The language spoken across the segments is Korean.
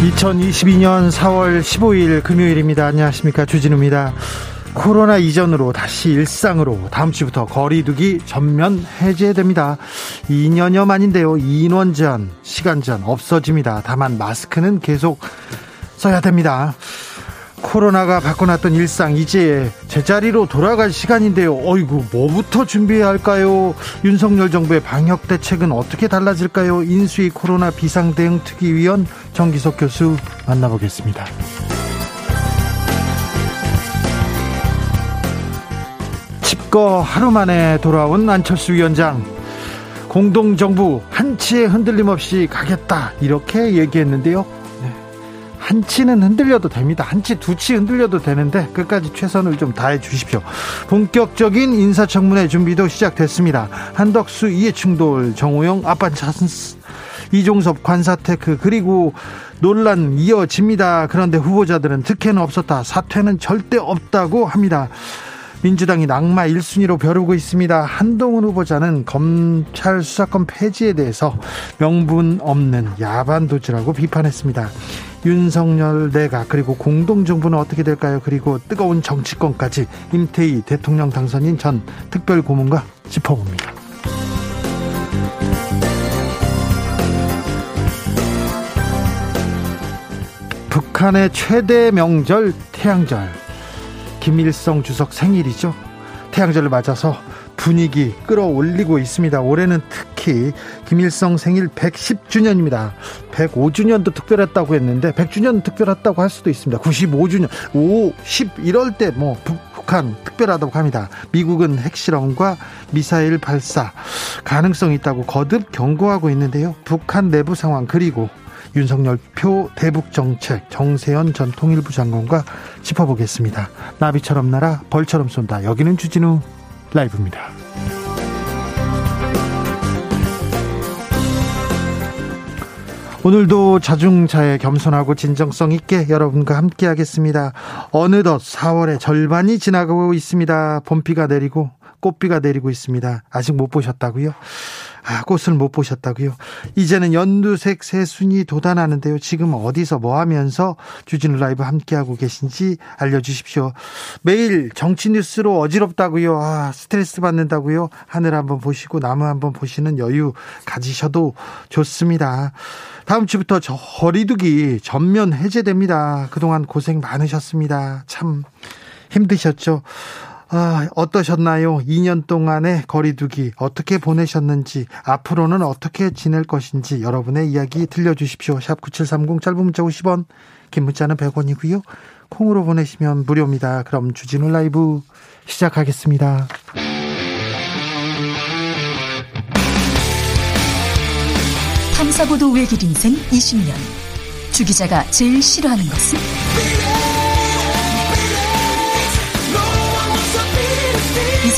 2022년 4월 15일 금요일입니다. 안녕하십니까. 주진우입니다. 코로나 이전으로 다시 일상으로 다음 주부터 거리두기 전면 해제됩니다. 2년여 만인데요. 인원 제한, 시간 제한 없어집니다. 다만 마스크는 계속 써야 됩니다. 코로나가 바꿔놨던 일상 이제 제자리로 돌아갈 시간인데요. 어이구 뭐부터 준비해야 할까요? 윤석열 정부의 방역 대책은 어떻게 달라질까요? 인수위 코로나 비상대응 특위위원 정기석 교수 만나보겠습니다. 집거 하루 만에 돌아온 안철수 위원장 공동정부 한치의 흔들림 없이 가겠다 이렇게 얘기했는데요. 한 치는 흔들려도 됩니다. 한 치, 두 치 흔들려도 되는데 끝까지 최선을 좀 다해 주십시오. 본격적인 인사청문회 준비도 시작됐습니다. 한덕수 이해충돌, 정호영 아빠 찬스, 이종섭 관사테크 그리고 논란 이어집니다. 그런데 후보자들은 특혜는 없었다. 사퇴는 절대 없다고 합니다. 민주당이 낙마 1순위로 벼르고 있습니다. 한동훈 후보자는 검찰 수사권 폐지에 대해서 명분 없는 야반 도주라고 비판했습니다. 윤석열 내각 그리고 공동정부는 어떻게 될까요? 그리고 뜨거운 정치권까지 임태희 대통령 당선인 전 특별고문과 짚어봅니다. 북한의 최대 명절 태양절 김일성 주석 생일이죠. 태양절을 맞아서 분위기 끌어올리고 있습니다. 올해는 특히 김일성 생일 110주년입니다. 105주년도 특별했다고 했는데 100주년 특별했다고 할 수도 있습니다. 95주년, 5, 10 이럴 때 뭐 북한 특별하다고 합니다. 미국은 핵실험과 미사일 발사 가능성이 있다고 거듭 경고하고 있는데요. 북한 내부 상황 그리고 윤석열 표 대북 정책 정세현 전 통일부 장관과 짚어보겠습니다. 나비처럼 날아 벌처럼 쏜다. 여기는 주진우 라이브입니다. 오늘도 자중차에 겸손하고 진정성 있게 여러분과 함께 하겠습니다. 어느덧 4월의 절반이 지나가고 있습니다. 봄비가 내리고 꽃비가 내리고 있습니다. 아직 못 보셨다고요? 아, 꽃을 못 보셨다고요? 이제는 연두색 새순이 돋아나는데요. 지금 어디서 뭐 하면서 주진우 라이브 함께하고 계신지 알려주십시오. 매일 정치 뉴스로 어지럽다고요. 아, 스트레스 받는다고요. 하늘 한번 보시고 나무 한번 보시는 여유 가지셔도 좋습니다. 다음 주부터 저 거리두기 전면 해제됩니다. 그동안 고생 많으셨습니다. 참 힘드셨죠? 아, 어떠셨나요? 2년 동안의 거리두기 어떻게 보내셨는지 앞으로는 어떻게 지낼 것인지 여러분의 이야기 들려주십시오. 샵 9730 짧은 문자 50원 긴 문자는 100원이고요. 콩으로 보내시면 무료입니다. 그럼 주진우 라이브 시작하겠습니다. 탐사보도 외길 인생 20년 주 기자가 제일 싫어하는 것은?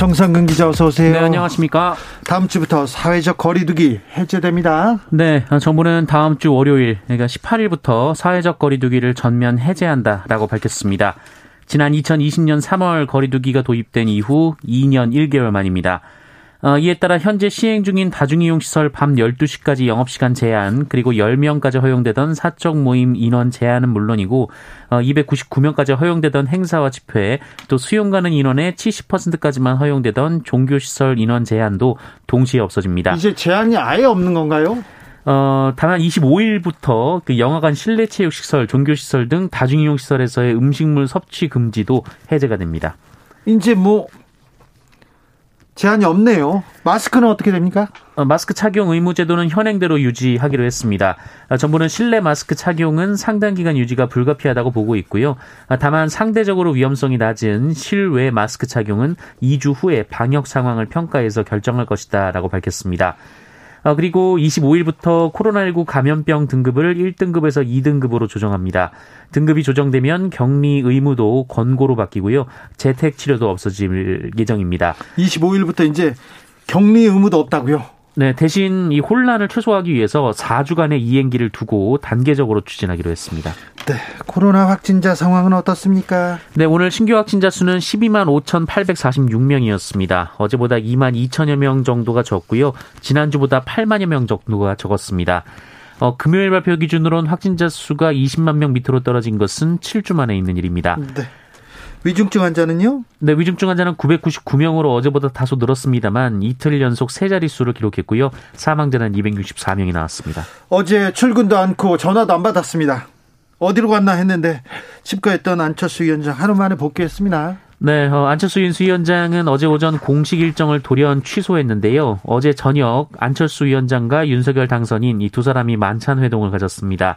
정상근 기자 어서 오세요. 네, 안녕하십니까. 다음 주부터 사회적 거리두기 해제됩니다. 네, 정부는 다음 주 월요일, 그러니까 18일부터 사회적 거리두기를 전면 해제한다라고 밝혔습니다. 지난 2020년 3월 거리두기가 도입된 이후 2년 1개월 만입니다. 어, 이에 따라 현재 시행 중인 다중이용 시설 밤 12시까지 영업시간 제한 그리고 10명까지 허용되던 사적 모임 인원 제한은 물론이고 어, 299명까지 허용되던 행사와 집회 또 수용 가는 인원의 70%까지만 허용되던 종교 시설 인원 제한도 동시에 없어집니다. 이제 제한이 아예 없는 건가요? 어, 다만 25일부터 그 영화관 실내 체육 시설, 종교 시설 등 다중이용 시설에서의 음식물 섭취 금지도 해제가 됩니다. 이제 뭐 제한이 없네요. 마스크는 어떻게 됩니까? 어, 마스크 착용 의무 제도는 현행대로 유지하기로 했습니다. 어, 정부는 실내 마스크 착용은 상당 기간 유지가 불가피하다고 보고 있고요. 어, 다만 상대적으로 위험성이 낮은 실외 마스크 착용은 2주 후에 방역 상황을 평가해서 결정할 것이다라고 밝혔습니다. 어, 그리고 25일부터 코로나19 감염병 등급을 1등급에서 2등급으로 조정합니다. 등급이 조정되면 격리 의무도 권고로 바뀌고요. 재택 치료도 없어질 예정입니다. 25일부터 이제 격리 의무도 없다고요? 네, 대신 이 혼란을 최소화하기 위해서 4주간의 이행기를 두고 단계적으로 추진하기로 했습니다. 네, 코로나 확진자 상황은 어떻습니까? 네, 오늘 신규 확진자 수는 12만 5,846명이었습니다. 어제보다 2만 2천여 명 정도가 적고요. 지난주보다 8만여 명 정도가 적었습니다. 어, 금요일 발표 기준으로는 확진자 수가 20만 명 밑으로 떨어진 것은 7주 만에 있는 일입니다. 네. 위중증 환자는요? 네, 위중증 환자는 999명으로 어제보다 다소 늘었습니다만 이틀 연속 세 자릿수를 기록했고요. 사망자는 264명이 나왔습니다. 어제 출근도 않고 전화도 안 받았습니다. 어디로 갔나 했는데 집가했던 안철수 위원장 하루 만에 복귀했습니다. 네, 어, 안철수 윤수위원장은 어제 오전 공식 일정을 돌연 취소했는데요. 어제 저녁 안철수 위원장과 윤석열 당선인 이 두 사람이 만찬 회동을 가졌습니다.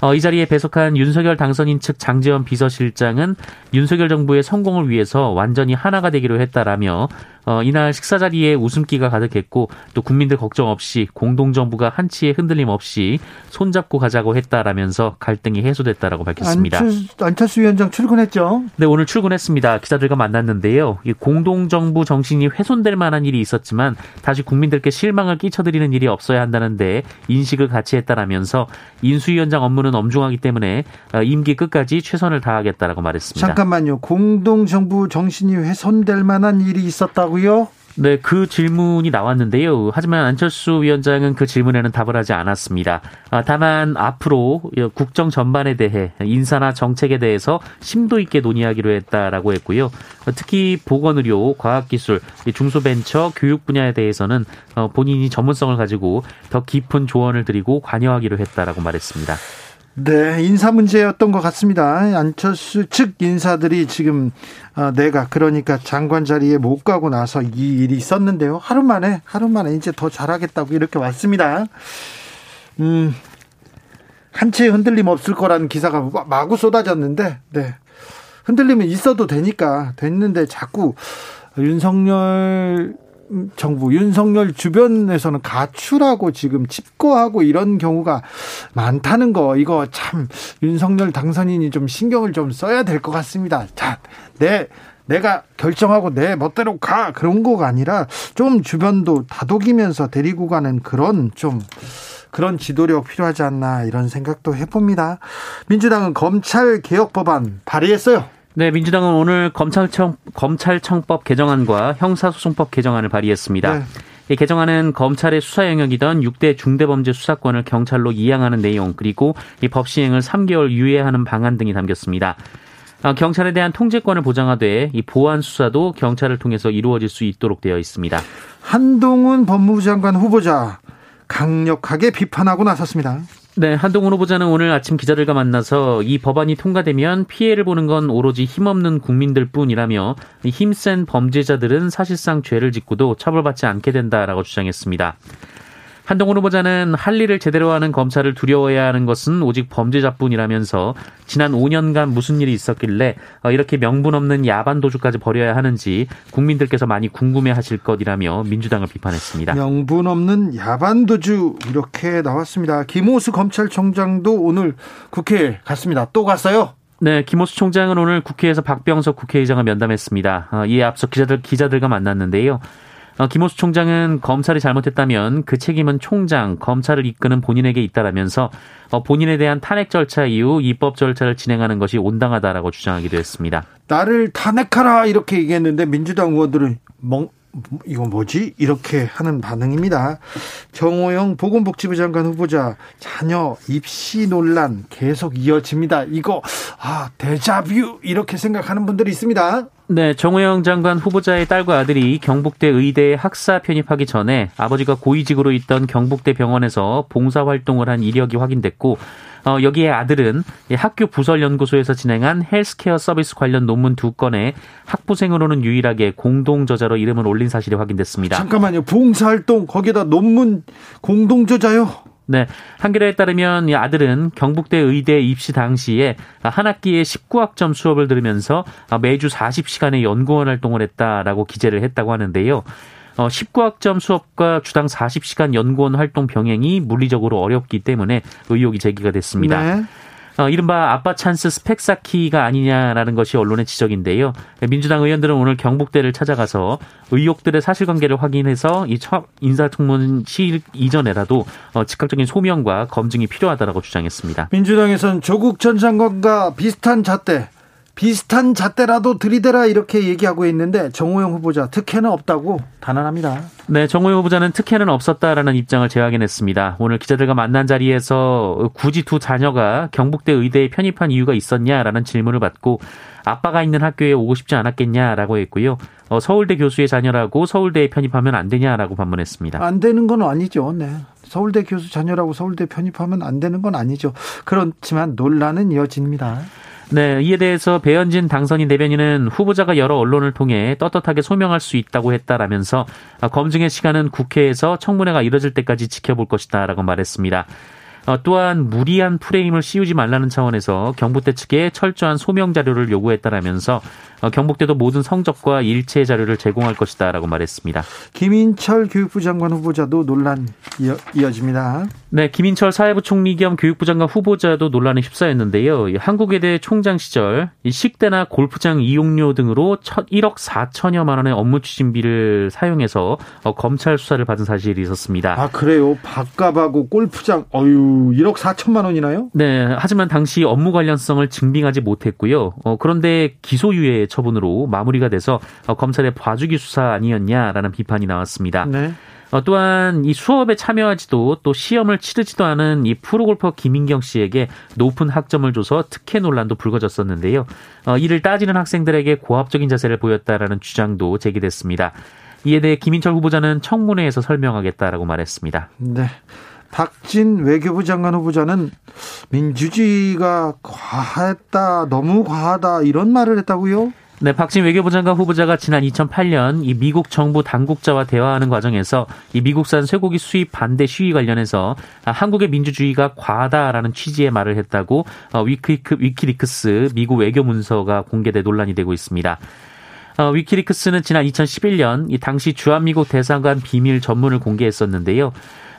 어, 이 자리에 배석한 윤석열 당선인 측 장재원 비서실장은 윤석열 정부의 성공을 위해서 완전히 하나가 되기로 했다라며 어, 이날 식사 자리에 웃음기가 가득했고 또 국민들 걱정 없이 공동정부가 한치의 흔들림 없이 손잡고 가자고 했다라면서 갈등이 해소됐다라고 밝혔습니다. 안철수, 안철수 위원장 출근했죠? 네, 오늘 출근했습니다. 기자들과 만났는데요. 이 공동정부 정신이 훼손될 만한 일이 있었지만 다시 국민들께 실망을 끼쳐드리는 일이 없어야 한다는데 인식을 같이 했다라면서 인수위원장 업무는 엄중하기 때문에 어, 임기 끝까지 최선을 다하겠다라고 말했습니다. 잠깐만요. 공동정부 정신이 훼손될 만한 일이 있었다고 요? 네, 그 질문이 나왔는데요. 하지만 안철수 위원장은 그 질문에는 답을 하지 않았습니다. 아, 다만 앞으로 국정 전반에 대해 인사나 정책에 대해서 심도 있게 논의하기로 했다라고 했고요. 특히 보건의료, 과학기술, 중소벤처, 교육 분야에 대해서는 어, 본인이 전문성을 가지고 더 깊은 조언을 드리고 관여하기로 했다라고 말했습니다. 네, 인사 문제였던 것 같습니다. 안철수 측 인사들이 지금 어, 내가 그러니까 장관 자리에 못 가고 나서 이 일이 있었는데요. 하루 만에 하루 만에 이제 더 잘하겠다고 이렇게 왔습니다. 음, 한치의 흔들림 없을 거라는 기사가 마구 쏟아졌는데, 네. 흔들림은 있어도 되니까 됐는데 자꾸 윤석열 정부 윤석열 주변에서는 가출하고 지금 집거하고 이런 경우가 많다는 거 이거 참 윤석열 당선인이 좀 신경을 좀 써야 될 것 같습니다. 자, 내 내가 결정하고 내 멋대로 가 그런 거가 아니라 좀 주변도 다독이면서 데리고 가는 그런 좀 그런 지도력 필요하지 않나 이런 생각도 해봅니다. 민주당은 검찰 개혁 법안 발의했어요. 네, 민주당은 오늘 검찰청, 검찰청법 개정안과 형사소송법 개정안을 발의했습니다. 네. 이 개정안은 검찰의 수사 영역이던 6대 중대범죄 수사권을 경찰로 이양하는 내용 그리고 이 법 시행을 3개월 유예하는 방안 등이 담겼습니다. 어, 경찰에 대한 통제권을 보장하되 이 보안 수사도 경찰을 통해서 이루어질 수 있도록 되어 있습니다. 한동훈 법무부 장관 후보자 강력하게 비판하고 나섰습니다. 네, 한동훈 후보자는 오늘 아침 기자들과 만나서 이 법안이 통과되면 피해를 보는 건 오로지 힘없는 국민들 뿐이라며 힘센 범죄자들은 사실상 죄를 짓고도 처벌받지 않게 된다라고 주장했습니다. 한동훈 후보자는 할 일을 제대로 하는 검찰을 두려워해야 하는 것은 오직 범죄자뿐이라면서 지난 5년간 무슨 일이 있었길래 어, 이렇게 명분 없는 야반 도주까지 벌여야 하는지 국민들께서 많이 궁금해하실 것이라며 민주당을 비판했습니다. 명분 없는 야반 도주 이렇게 나왔습니다. 김호수 검찰총장도 오늘 국회에 갔습니다. 또 갔어요? 네, 김호수 총장은 오늘 국회에서 박병석 국회의장을 면담했습니다. 어, 이에 앞서 기자들 기자들과 만났는데요. 어, 김호수 총장은 검찰이 잘못했다면 그 책임은 총장, 검찰을 이끄는 본인에게 있다라면서 어, 본인에 대한 탄핵 절차 이후 입법 절차를 진행하는 것이 온당하다라고 주장하기도 했습니다. 나를 탄핵하라 이렇게 얘기했는데 민주당 의원들은 멍, 이거 뭐지? 이렇게 하는 반응입니다. 정호영 보건복지부 장관 후보자 자녀 입시 논란 계속 이어집니다. 이거 아 데자뷰 이렇게 생각하는 분들이 있습니다. 네, 정호영 장관 후보자의 딸과 아들이 경북대 의대에 학사 편입하기 전에 아버지가 고위직으로 있던 경북대 병원에서 봉사 활동을 한 이력이 확인됐고 어, 여기에 아들은 학교 부설연구소에서 진행한 헬스케어 서비스 관련 논문 두 건에 학부생으로는 유일하게 공동 저자로 이름을 올린 사실이 확인됐습니다. 잠깐만요. 봉사활동 거기다 논문 공동 저자요? 네. 한겨레에 따르면 이 아들은 경북대 의대 입시 당시에 한 학기에 19학점 수업을 들으면서 매주 40시간의 연구원 활동을 했다라고 기재를 했다고 하는데요. 어, 19학점 수업과 주당 40시간 연구원 활동 병행이 물리적으로 어렵기 때문에 의혹이 제기가 됐습니다. 네. 어, 이른바 아빠 찬스 스펙 쌓기가 아니냐라는 것이 언론의 지적인데요. 민주당 의원들은 오늘 경북대를 찾아가서 의혹들의 사실관계를 확인해서 이 인사청문 시일 이전에라도 어, 즉각적인 소명과 검증이 필요하다고 주장했습니다. 민주당에서는 조국 전 장관과 비슷한 잣대 비슷한 잣대라도 들이대라 이렇게 얘기하고 있는데 정호영 후보자 특혜는 없다고 단언합니다. 네, 정호영 후보자는 특혜는 없었다라는 입장을 재확인했습니다. 오늘 기자들과 만난 자리에서 굳이 두 자녀가 경북대 의대에 편입한 이유가 있었냐라는 질문을 받고 아빠가 있는 학교에 오고 싶지 않았겠냐라고 했고요. 어, 서울대 교수의 자녀라고 서울대에 편입하면 안 되냐라고 반문했습니다. 안 되는 건 아니죠. 네. 서울대 교수 자녀라고 서울대 편입하면 안 되는 건 아니죠. 그렇지만 논란은 이어집니다. 네, 이에 대해서 배현진 당선인 대변인은 후보자가 여러 언론을 통해 떳떳하게 소명할 수 있다고 했다라면서 검증의 시간은 국회에서 청문회가 이뤄질 때까지 지켜볼 것이다라고 말했습니다. 어, 또한 무리한 프레임을 씌우지 말라는 차원에서 경북대 측에 철저한 소명 자료를 요구했다라면서 어, 경북대도 모든 성적과 일체 자료를 제공할 것이다라고 말했습니다. 김인철 교육부 장관 후보자도 논란 이어, 이어 집니다. 네, 김인철 사회부 총리 겸 교육부 장관 후보자도 논란에 휩싸였는데요. 한국외대 총장 시절 식대나 골프장 이용료 등으로 1억 4천여만 원의 업무 추진비를 사용해서 어, 검찰 수사를 받은 사실이 있었습니다. 아 그래요? 밥값하고 골프장 어유 1억 4천만 원이나요? 네, 하지만 당시 업무 관련성을 증빙하지 못했고요. 어, 그런데 기소유예 처분으로 마무리가 돼서 어, 검찰의 봐주기 수사 아니었냐라는 비판이 나왔습니다. 네. 어, 또한 이 수업에 참여하지도 또 시험을 치르지도 않은 이 프로골퍼 김인경 씨에게 높은 학점을 줘서 특혜 논란도 불거졌었는데요. 어, 이를 따지는 학생들에게 고압적인 자세를 보였다라는 주장도 제기됐습니다. 이에 대해 김인철 후보자는 청문회에서 설명하겠다라고 말했습니다. 네. 박진 외교부 장관 후보자는 민주주의가 과했다, 너무 과하다 이런 말을 했다고요? 네, 박진 외교부 장관 후보자가 지난 2008년 이 미국 정부 당국자와 대화하는 과정에서 이 미국산 쇠고기 수입 반대 시위 관련해서 한국의 민주주의가 과하다라는 취지의 말을 했다고 어, 위키리크, 위키리크 스 미국 외교 문서가 공개돼 논란이 되고 있습니다. 어, 위키리크스는 지난 2011년 이 당시 주한미국 대사관 비밀 전문을 공개했었는데요.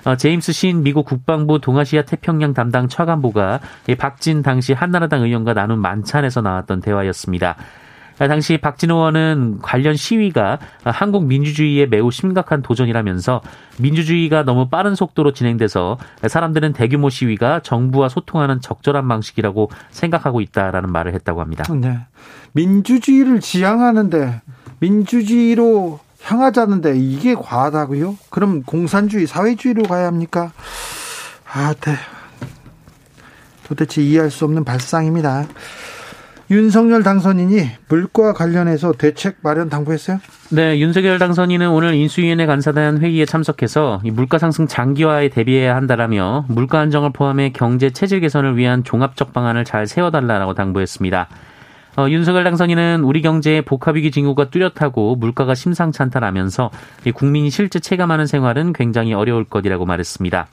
어, 제임스 신 미국 국방부 동아시아 태평양 담당 차관보가 박진 당시 한나라당 의원과 나눈 만찬에서 나왔던 대화였습니다. 당시 박진 의원은 관련 시위가 한국 민주주의에 매우 심각한 도전이라면서 민주주의가 너무 빠른 속도로 진행돼서 사람들은 대규모 시위가 정부와 소통하는 적절한 방식이라고 생각하고 있다라는 말을 했다고 합니다. 네. 민주주의를 지향하는데 민주주의로 향하자는데 이게 과하다고요? 그럼 공산주의, 사회주의로 가야 합니까? 아, 네. 도대체 이해할 수 없는 발상입니다. 윤석열 당선인이 물과 관련해서 대책 마련 당부했어요? 네, 윤석열 당선인은 오늘 인수위원회 간사단 회의에 참석해서 물가 상승 장기화에 대비해야 한다라며 물가 안정을 포함해 경제 체질 개선을 위한 종합적 방안을 잘 세워달라고 당부했습니다. 어, 윤석열 당선인은 우리 경제의 복합위기 징후가 뚜렷하고 물가가 심상치 않다라면서 국민이 실제 체감하는 생활은 굉장히 어려울 것이라고 말했습니다.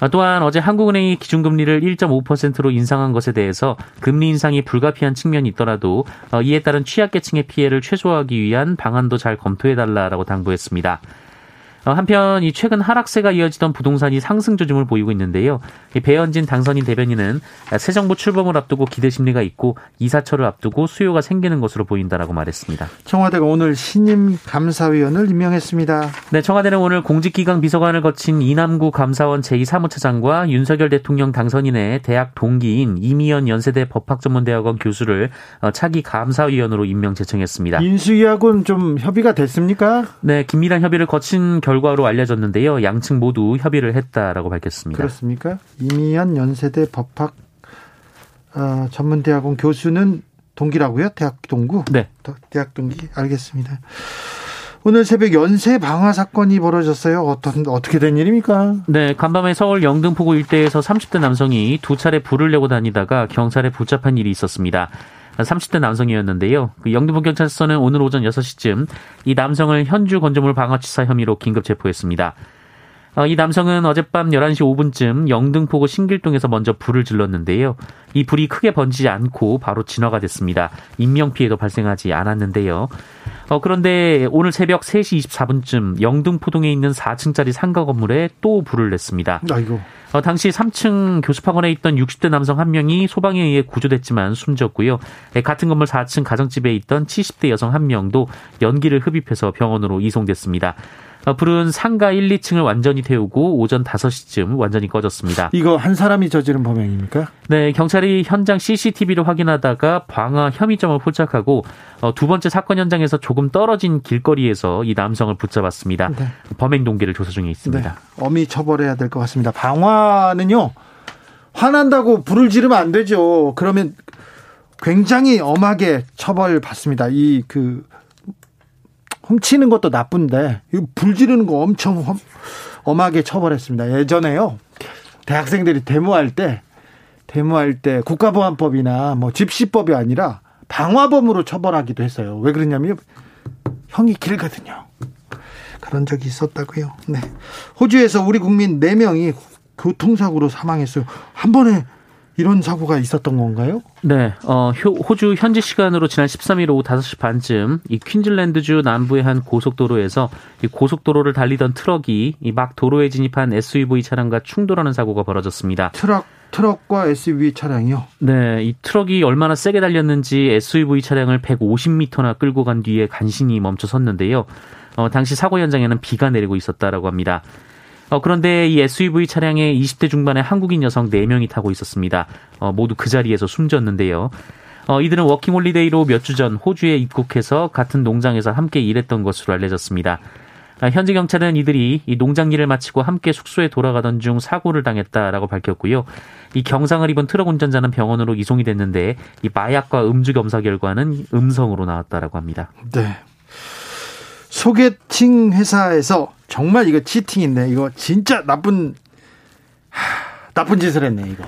어, 또한 어제 한국은행이 기준금리를 1.5%로 인상한 것에 대해서 금리 인상이 불가피한 측면이 있더라도 어, 이에 따른 취약계층의 피해를 최소화하기 위한 방안도 잘 검토해달라라고 당부했습니다. 어, 한편 이 최근 하락세가 이어지던 부동산이 상승 조짐을 보이고 있는데요. 배현진 당선인 대변인은 새 정부 출범을 앞두고 기대 심리가 있고 이사철을 앞두고 수요가 생기는 것으로 보인다라고 말했습니다. 청와대가 오늘 신임 감사위원을 임명했습니다. 네, 청와대는 오늘 공직기강 비서관을 거친 이남구 감사원 제2사무처장과 윤석열 대통령 당선인의 대학 동기인 이미연 연세대 법학전문대학원 교수를 어, 차기 감사위원으로 임명 제청했습니다. 인수위하고는 좀 협의가 됐습니까? 네, 긴밀한 협의를 거친 결과로 알려졌는데요. 양측 모두 협의를 했다라고 밝혔습니다. 그렇습니까? 이미연 연세대 법학 어, 전문대학원 교수는 동기라고요? 대학 동구? 네. 대학 동기 알겠습니다. 오늘 새벽 연쇄 방화 사건이 벌어졌어요. 어떤 어떻게 된 일입니까? 네, 간밤에 서울 영등포구 일대에서 30대 남성이 두 차례 불을 내고 다니다가 경찰에 붙잡힌 일이 있었습니다. 30대 남성이었는데요. 그 영등포 경찰서는 오늘 오전 6시쯤 이 남성을 현주 건조물 방화치사 혐의로 긴급 체포했습니다. 어, 이 남성은 어젯밤 11시 5분쯤 영등포구 신길동에서 먼저 불을 질렀는데요. 이 불이 크게 번지지 않고 바로 진화가 됐습니다. 인명피해도 발생하지 않았는데요. 어, 그런데 오늘 새벽 3시 24분쯤 영등포동에 있는 4층짜리 상가 건물에 또 불을 냈습니다. 아이고. 어, 당시 3층 교습학원에 있던 60대 남성 한 명이 소방에 의해 구조됐지만 숨졌고요. 네, 같은 건물 4층 가정집에 있던 70대 여성 한 명도 연기를 흡입해서 병원으로 이송됐습니다. 어, 불은 상가 1, 2층을 완전히 태우고 오전 5시쯤 완전히 꺼졌습니다. 이거 한 사람이 저지른 범행입니까? 네, 경찰이 현장 CCTV를 확인하다가 방화 혐의점을 포착하고 어, 두 번째 사건 현장에서 조금 떨어진 길거리에서 이 남성을 붙잡았습니다. 네. 범행 동기를 조사 중에 있습니다. 네. 엄히 처벌해야 될 것 같습니다. 방화는요. 화난다고 불을 지르면 안 되죠. 그러면 굉장히 엄하게 처벌받습니다. 이 그 훔치는 것도 나쁜데 불 지르는 거 엄청 험, 엄하게 처벌했습니다. 예전에요. 대학생들이 데모할 때 데모할 때 국가보안법이나 뭐 집시법이 아니라 방화범으로 처벌하기도 했어요. 왜 그러냐면 형이 길거든요. 그런 적이 있었다고요. 네. 호주에서 우리 국민 4명이 교통사고로 사망했어요. 한 번에 이런 사고가 있었던 건가요? 네, 어, 호주 현지 시간으로 지난 13일 오후 5시 반쯤 이 퀸즐랜드주 남부의 한 고속도로에서 이 고속도로를 달리던 트럭이 막 도로에 진입한 SUV 차량과 충돌하는 사고가 벌어졌습니다. 트럭 트럭과 SUV 차량이요? 네, 이 트럭이 얼마나 세게 달렸는지 SUV 차량을 150m나 끌고 간 뒤에 간신히 멈춰 섰는데요. 어, 당시 사고 현장에는 비가 내리고 있었다라고 합니다. 어, 그런데 이 SUV 차량에 20대 중반의 한국인 여성 4명이 타고 있었습니다. 어, 모두 그 자리에서 숨졌는데요. 어, 이들은 워킹홀리데이로 몇 주 전 호주에 입국해서 같은 농장에서 함께 일했던 것으로 알려졌습니다. 아, 현지 경찰은 이들이 이 농장 일을 마치고 함께 숙소에 돌아가던 중 사고를 당했다라고 밝혔고요. 이 경상을 입은 트럭 운전자는 병원으로 이송이 됐는데 이 마약과 음주 검사 결과는 음성으로 나왔다라고 합니다. 네. 소개팅 회사에서 정말 이거 치팅인데 이거 진짜 나쁜 하, 나쁜 짓을 했네 이거.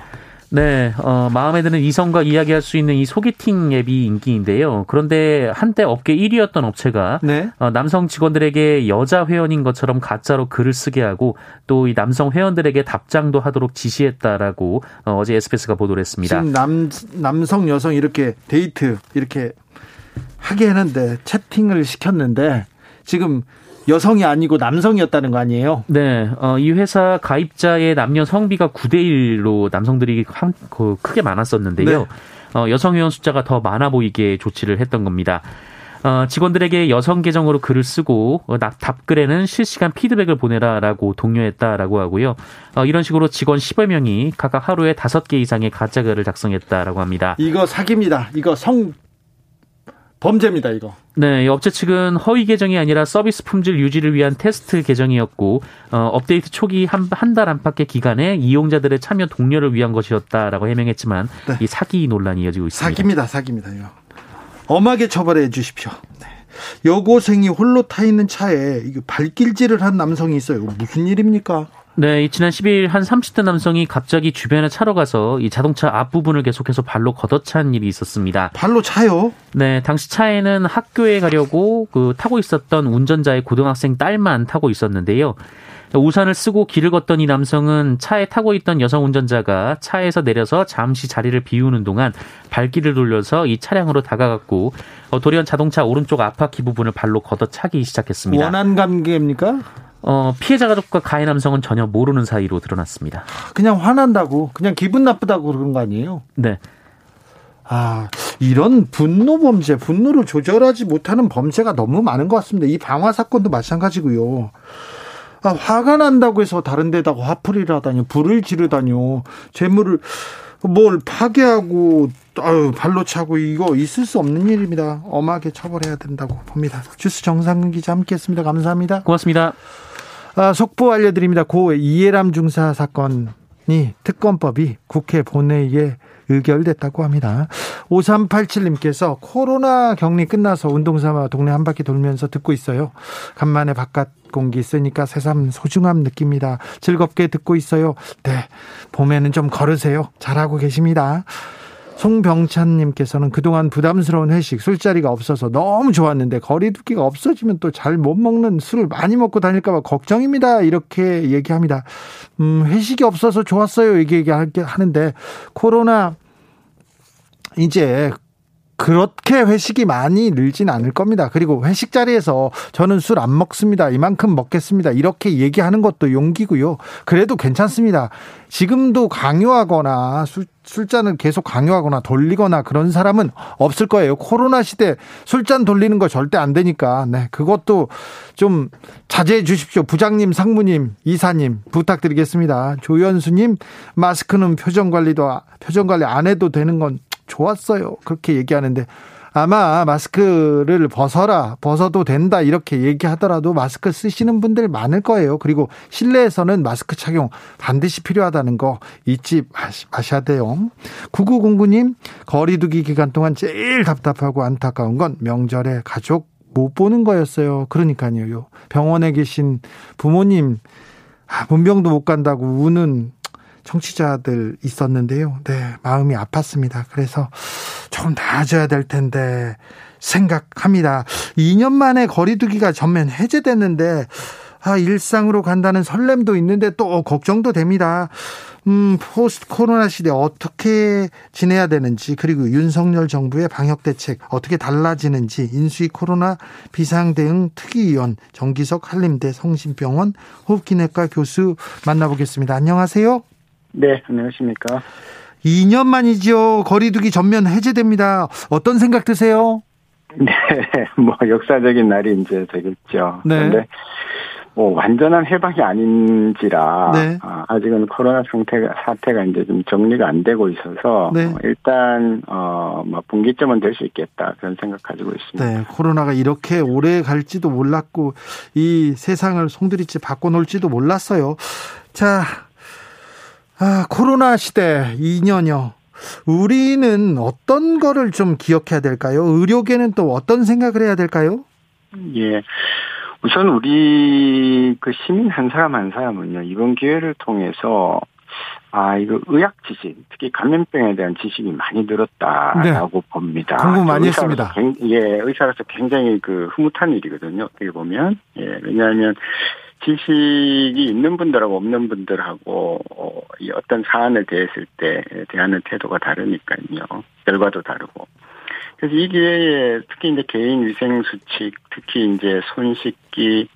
네, 어, 마음에 드는 이성과 이야기할 수 있는 이 소개팅 앱이 인기인데요. 그런데 한때 업계 1위였던 업체가 네? 어, 남성 직원들에게 여자 회원인 것처럼 가짜로 글을 쓰게 하고 또 이 남성 회원들에게 답장도 하도록 지시했다라고 어, 어제 SBS가 보도를 했습니다. 지금 남 남성 여성 이렇게 데이트 이렇게 하게 했는데 채팅을 시켰는데 지금 여성이 아니고 남성이었다는 거 아니에요? 네. 어, 이 회사 가입자의 남녀 성비가 9대 1로 남성들이 한, 그, 크게 많았었는데요. 네. 어, 여성 회원 숫자가 더 많아 보이게 조치를 했던 겁니다. 어, 직원들에게 여성 계정으로 글을 쓰고 어, 답글에는 실시간 피드백을 보내라라고 독려했다라고 하고요. 어, 이런 식으로 직원 10여 명이 각각 하루에 5개 이상의 가짜 글을 작성했다라고 합니다. 이거 사기입니다. 이거 성 범죄입니다, 이거. 네, 업체 측은 허위 계정이 아니라 서비스 품질 유지를 위한 테스트 계정이었고 어, 업데이트 초기 한한달 안팎의 기간에 이용자들의 참여 독려를 위한 것이었다라고 해명했지만 네. 이 사기 논란이 이어지고 있습니다. 사기입니다, 사기입니다. 이거. 엄하게 처벌해 주십시오. 네. 여고생이 홀로 타 있는 차에 발길질을 한 남성이 있어요. 무슨 일입니까? 네, 지난 10일 한 30대 남성이 갑자기 주변에 차로 가서 이 자동차 앞부분을 계속해서 발로 걷어찬 일이 있었습니다. 발로 차요? 네, 당시 차에는 학교에 가려고 그 타고 있었던 운전자의 고등학생 딸만 타고 있었는데요. 우산을 쓰고 길을 걷던 이 남성은 차에 타고 있던 여성 운전자가 차에서 내려서 잠시 자리를 비우는 동안 발길을 돌려서 이 차량으로 다가갔고 어, 돌연 자동차 오른쪽 앞바퀴 부분을 발로 걷어차기 시작했습니다. 원한 관계입니까? 어, 피해자 가족과 가해 남성은 전혀 모르는 사이로 드러났습니다. 그냥 화난다고, 그냥 기분 나쁘다고 그런 거 아니에요? 네. 아, 이런 분노 범죄, 분노를 조절하지 못하는 범죄가 너무 많은 것 같습니다. 이 방화 사건도 마찬가지고요. 아, 화가 난다고 해서 다른 데다가 화풀이를 하다니, 불을 지르다니요. 재물을, 뭘 파괴하고, 아유, 발로 차고, 이거 있을 수 없는 일입니다. 엄하게 처벌해야 된다고 봅니다. 주스 정상근 기자 함께 했습니다. 감사합니다. 고맙습니다. 아, 속보 알려드립니다. 고 이해람 중사 사건이 특검법이 국회 본회의에 의결됐다고 합니다. 5387님께서 코로나 격리 끝나서 운동 삼아 동네 한 바퀴 돌면서 듣고 있어요. 간만에 바깥 공기 있으니까 새삼 소중함 느낍니다. 즐겁게 듣고 있어요. 네. 봄에는 좀 걸으세요. 잘하고 계십니다. 송병찬님께서는 그동안 부담스러운 회식, 술자리가 없어서 너무 좋았는데 거리두기가 없어지면 또 잘 못 먹는 술을 많이 먹고 다닐까봐 걱정입니다. 이렇게 얘기합니다. 음, 회식이 없어서 좋았어요. 이게 얘기하는데 코로나 이제 그렇게 회식이 많이 늘진 않을 겁니다. 그리고 회식 자리에서 저는 술 안 먹습니다. 이만큼 먹겠습니다. 이렇게 얘기하는 것도 용기고요. 그래도 괜찮습니다. 지금도 강요하거나 술, 술잔을 계속 강요하거나 돌리거나 그런 사람은 없을 거예요. 코로나 시대 술잔 돌리는 거 절대 안 되니까. 네. 그것도 좀 자제해 주십시오. 부장님, 상무님, 이사님 부탁드리겠습니다. 조연수님 마스크는 표정 관리도 표정 관리 안 해도 되는 건 좋았어요. 그렇게 얘기하는데 아마 마스크를 벗어라, 벗어도 된다, 이렇게 얘기하더라도 마스크 쓰시는 분들 많을 거예요. 그리고 실내에서는 마스크 착용 반드시 필요하다는 거 잊지 마셔야 돼요. 9909님, 거리두기 기간 동안 제일 답답하고 안타까운 건 명절에 가족 못 보는 거였어요. 그러니까요. 병원에 계신 부모님, 아, 문병도 못 간다고 우는 청취자들 있었는데요. 네, 마음이 아팠습니다. 그래서 좀 나아져야 될 텐데 생각합니다. 2년 만에 거리두기가 전면 해제됐는데 아, 일상으로 간다는 설렘도 있는데 또 걱정도 됩니다. 음, 포스트 코로나 시대 어떻게 지내야 되는지, 그리고 윤석열 정부의 방역 대책 어떻게 달라지는지, 인수위 코로나 비상대응 특위위원 정기석 한림대 성심병원 호흡기내과 교수 만나보겠습니다. 안녕하세요. 네, 안녕하십니까. 2년 만이죠. 거리두기 전면 해제됩니다. 어떤 생각 드세요? 네, 뭐 역사적인 날이 이제 되겠죠. 네. 그런데 뭐 완전한 해방이 아닌지라 네. 아, 아직은 코로나 상태가 사태가 이제 좀 정리가 안 되고 있어서 네. 어, 일단 어뭐 분기점은 될 수 있겠다 그런 생각 가지고 있습니다. 네, 코로나가 이렇게 오래 갈지도 몰랐고 이 세상을 송두리째 바꿔놓을지도 몰랐어요. 자, 아, 코로나 시대 2년여. 우리는 어떤 거를 좀 기억해야 될까요? 의료계는 또 어떤 생각을 해야 될까요? 예. 우선 우리 그 시민 한 사람 한 사람은요, 이번 기회를 통해서 아, 이거 의학 지식, 특히 감염병에 대한 지식이 많이 늘었다라고 네. 봅니다. 공부 많이 했습니다. 예, 의사로서 굉장히 그 흐뭇한 일이거든요. 어떻게 보면. 예, 왜냐하면 지식이 있는 분들하고 없는 분들하고 어, 이 어떤 사안을 대했을 때 대하는 태도가 다르니까요. 결과도 다르고. 그래서 이 기회에 특히 이제 개인 위생 수칙, 특히 이제 손 씻기,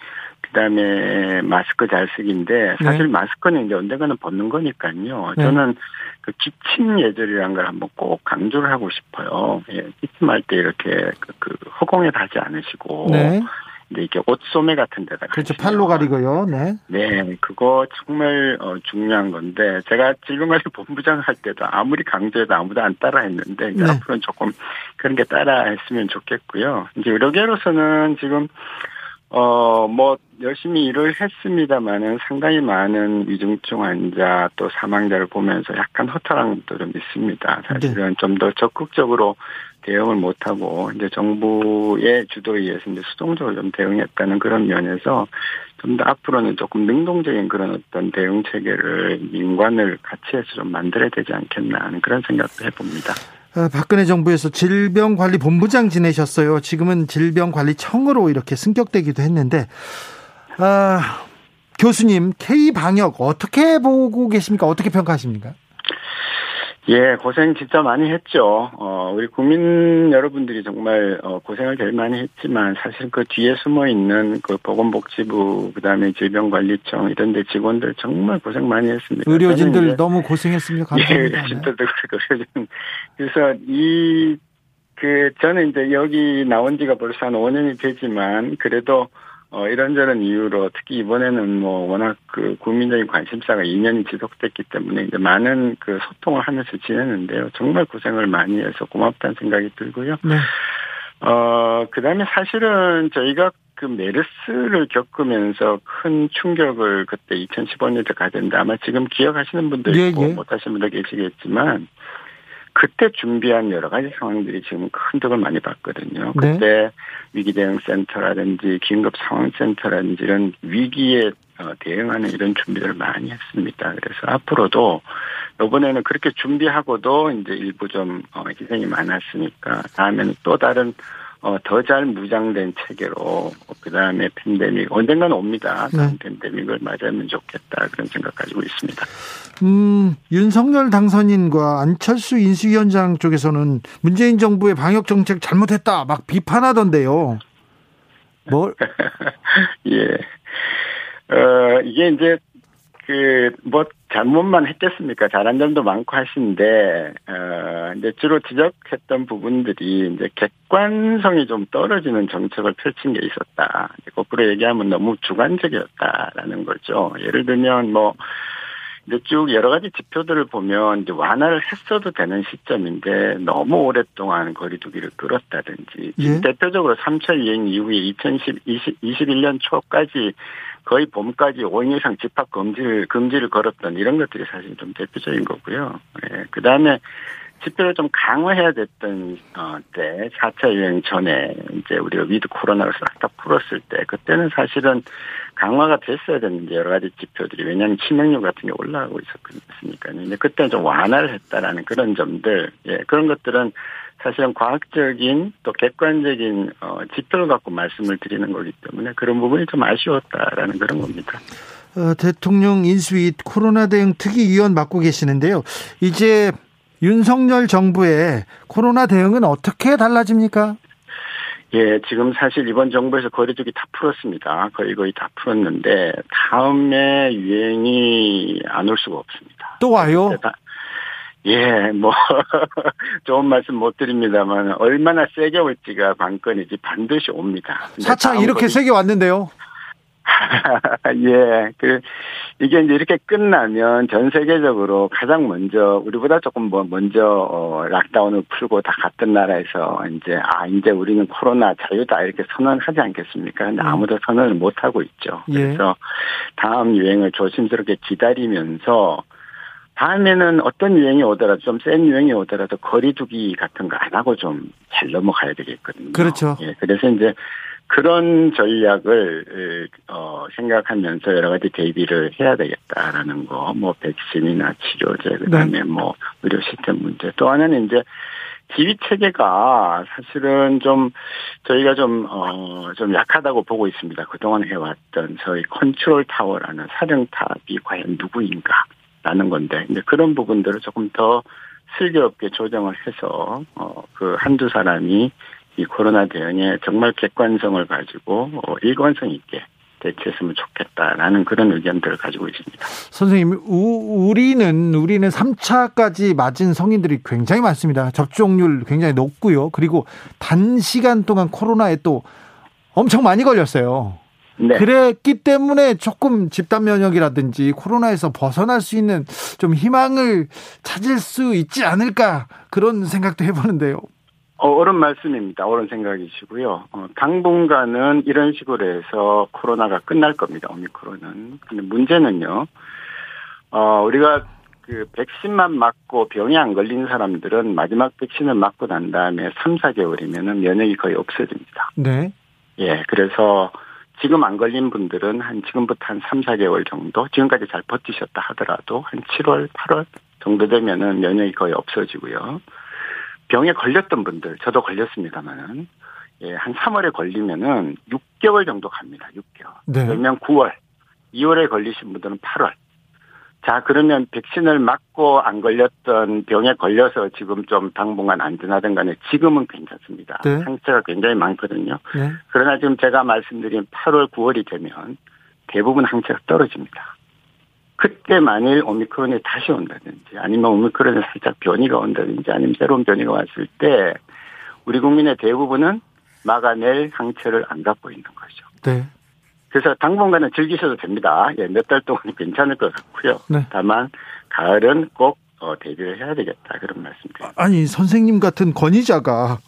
그다음에 마스크 잘 쓰기인데 사실 네. 마스크는 이제 언젠가는 벗는 거니까요. 네. 저는 그 기침 예절이라는 걸 한번 꼭 강조를 하고 싶어요. 예, 기침할 때 이렇게 그, 그 허공에 닿지 않으시고 네. 근데 이게 옷 소매 같은 데다가 그렇죠 팔로 가리고요. 네. 네, 그거 정말 어, 중요한 건데 제가 질병관리 본부장 할 때도 아무리 강조해도 아무도 안 따라했는데 네. 앞으로는 조금 그런 게 따라했으면 좋겠고요. 이제 의료계로서는 지금 어, 뭐, 열심히 일을 했습니다만은 상당히 많은 위중증 환자 또 사망자를 보면서 약간 허탈한 것도 좀 있습니다. 사실은 네. 좀더 적극적으로 대응을 못하고 이제 정부의 주도에 의해서 이제 수동적으로 좀 대응했다는 그런 면에서 좀 더 앞으로는 조금 능동적인 그런 어떤 대응 체계를 민관을 같이 해서 좀 만들어야 되지 않겠나 하는 그런 생각도 해봅니다. 아, 박근혜 정부에서 질병관리본부장 지내셨어요. 지금은 질병관리청으로 이렇게 승격되기도 했는데, 아, 교수님 K 방역 어떻게 보고 계십니까? 어떻게 평가하십니까? 예, 고생 진짜 많이 했죠. 어, 우리 국민 여러분들이 정말 어, 고생을 제일 많이 했지만 사실 그 뒤에 숨어 있는 그 보건복지부 그다음에 질병관리청 이런 데 직원들 정말 고생 많이 했습니다. 의료진들 너무 고생했습니다. 감사합니다. 예, 의료진들도 그렇고 의료진. 그래서 이 그 저는 이제 여기 나온 지가 벌써 한 5년이 되지만 그래도 어, 이런저런 이유로 특히 이번에는 뭐 워낙 그 국민적인 관심사가 2년이 지속됐기 때문에 이제 많은 그 소통을 하면서 지냈는데요. 정말 고생을 많이 해서 고맙다는 생각이 들고요. 네. 어, 그 다음에 사실은 저희가 그 메르스를 겪으면서 큰 충격을 그때 2015년에 가졌는데 아마 지금 기억하시는 분도 있고 예, 예. 못하시는 분도 계시겠지만 그때 준비한 여러 가지 상황들이 지금 큰 덕을 많이 봤거든요. 네. 그때 위기 대응 센터라든지 긴급 상황 센터라든지 이런 위기에 어, 대응하는 이런 준비를 많이 했습니다. 그래서 앞으로도 이번에는 그렇게 준비하고도 이제 일부 좀 어, 희생이 많았으니까 다음에는 또 다른 어, 더 잘 무장된 체계로 그 다음에 팬데믹 언젠가는 옵니다. 네. 팬데믹을 맞으면 좋겠다 그런 생각 가지고 있습니다. 음, 윤석열 당선인과 안철수 인수위원장 쪽에서는 문재인 정부의 방역 정책 잘못했다 막 비판하던데요. 뭘? 예. 어, 이게 이제 그, 뭐, 잘못만 했겠습니까? 잘한 점도 많고 하신데, 어, 이제 주로 지적했던 부분들이 이제 객관성이 좀 떨어지는 정책을 펼친 게 있었다. 거꾸로 얘기하면 너무 주관적이었다라는 거죠. 예를 들면 뭐, 이제 쭉 여러 가지 지표들을 보면 이제 완화를 했어도 되는 시점인데 너무 오랫동안 거리두기를 끌었다든지 예? 대표적으로 3차 유행 이후에 2010, 20, 21년 초까지 거의 봄까지 5인 이상 집합 금지를 금지를 걸었던 이런 것들이 사실 좀 대표적인 거고요. 예. 그 다음에 집회를 좀 강화해야 됐던 어, 때 4차 유행 전에 이제 우리가 with 코로나를 싹다 풀었을 때 그때는 사실은 강화가 됐어야 되는데 여러 가지 지표들이 왜냐하면 치명률 같은 게 올라가고 있었으니까요. 근데 그때는 좀 완화를 했다라는 그런 점들, 예 그런 것들은 사실은 과학적인 또 객관적인 어, 지표를 갖고 말씀을 드리는 거기 때문에 그런 부분이 좀 아쉬웠다라는 그런 겁니다. 어, 대통령 인수위 코로나 대응 특위위원 맡고 계시는데요. 이제 윤석열 정부의 코로나 대응은 어떻게 달라집니까? 예, 지금 사실 이번 정부에서 거리두기 다 풀었습니다. 거의 거의 다 풀었는데 다음에 유행이 안 올 수가 없습니다. 또 와요? 예, 뭐 좋은 말씀 못 드립니다만 얼마나 세게 올지가 관건이지 반드시 옵니다. 4차 이렇게 세게 왔는데요. 예, 그, 이게 이제 이렇게 끝나면 전 세계적으로 가장 먼저, 우리보다 조금 뭐 먼저, 어, 락다운을 풀고 다 갔던 나라에서 이제, 아, 이제 우리는 코로나 자유다 이렇게 선언하지 않겠습니까? 근데 음. 아무도 선언을 못하고 있죠. 예. 그래서 다음 유행을 조심스럽게 기다리면서 다음에는 어떤 유행이 오더라도 좀 센 유행이 오더라도 거리두기 같은 거 안 하고 좀 잘 넘어가야 되겠거든요. 그렇죠. 예, 그래서 이제 그런 전략을 어 생각하면서 여러 가지 대비를 해야 되겠다라는 거, 뭐 백신이나 치료제, 그다음에 네. 뭐 의료 시스템 문제. 또 하나는 이제 지휘 체계가 사실은 좀 저희가 좀어좀 약하다고 보고 있습니다. 그동안 해왔던 저희 컨트롤 타워라는 사령탑이 과연 누구인가 라는 건데, 이제 그런 부분들을 조금 더 슬기롭게 조정을 해서 어그 한두 사람이 이 코로나 대응에 정말 객관성을 가지고 어, 일관성 있게 대처했으면 좋겠다라는 그런 의견들을 가지고 있습니다. 선생님, 우, 리는 우리는 3차까지 맞은 성인들이 굉장히 많습니다. 접종률 굉장히 높고요. 그리고 단시간 동안 코로나에 또 엄청 많이 걸렸어요. 네. 그랬기 때문에 조금 집단 면역이라든지 코로나에서 벗어날 수 있는 좀 희망을 찾을 수 있지 않을까 그런 생각도 해보는데요. 어, 옳은 말씀입니다. 옳은 생각이시고요. 어, 당분간은 이런 식으로 해서 코로나가 끝날 겁니다. 오미크론은. 근데 문제는요. 어, 우리가 그 백신만 맞고 병이 안 걸린 사람들은 마지막 백신을 맞고 난 다음에 3, 4개월이면은 면역이 거의 없어집니다. 네. 예, 그래서 지금 안 걸린 분들은 한 지금부터 한 3, 4개월 정도 지금까지 잘 버티셨다 하더라도 한 7월, 8월 정도 되면은 면역이 거의 없어지고요. 병에 걸렸던 분들, 저도 걸렸습니다만은, 예, 한 3월에 걸리면은 6개월 정도 갑니다. 6개월. 네. 그러면 9월, 2월에 걸리신 분들은 8월. 자, 그러면 백신을 맞고 안 걸렸던 병에 걸려서 지금 좀 당분간 안전하던 간에 지금은 괜찮습니다. 네. 상처가 굉장히 많거든요. 네. 그러나 지금 제가 말씀드린 8월, 9월이 되면 대부분 항체가 떨어집니다. 그때 만일 오미크론이 다시 온다든지 아니면 오미크론이 살짝 변이가 온다든지 아니면 새로운 변이가 왔을 때 우리 국민의 대부분은 막아낼 항체를 안 갖고 있는 거죠. 네. 그래서 당분간은 즐기셔도 됩니다. 예, 몇 달 동안 괜찮을 것 같고요. 네. 다만 가을은 꼭 어, 대비를 해야 되겠다 그런 말씀드립니다. 아니 선생님 같은 권위자가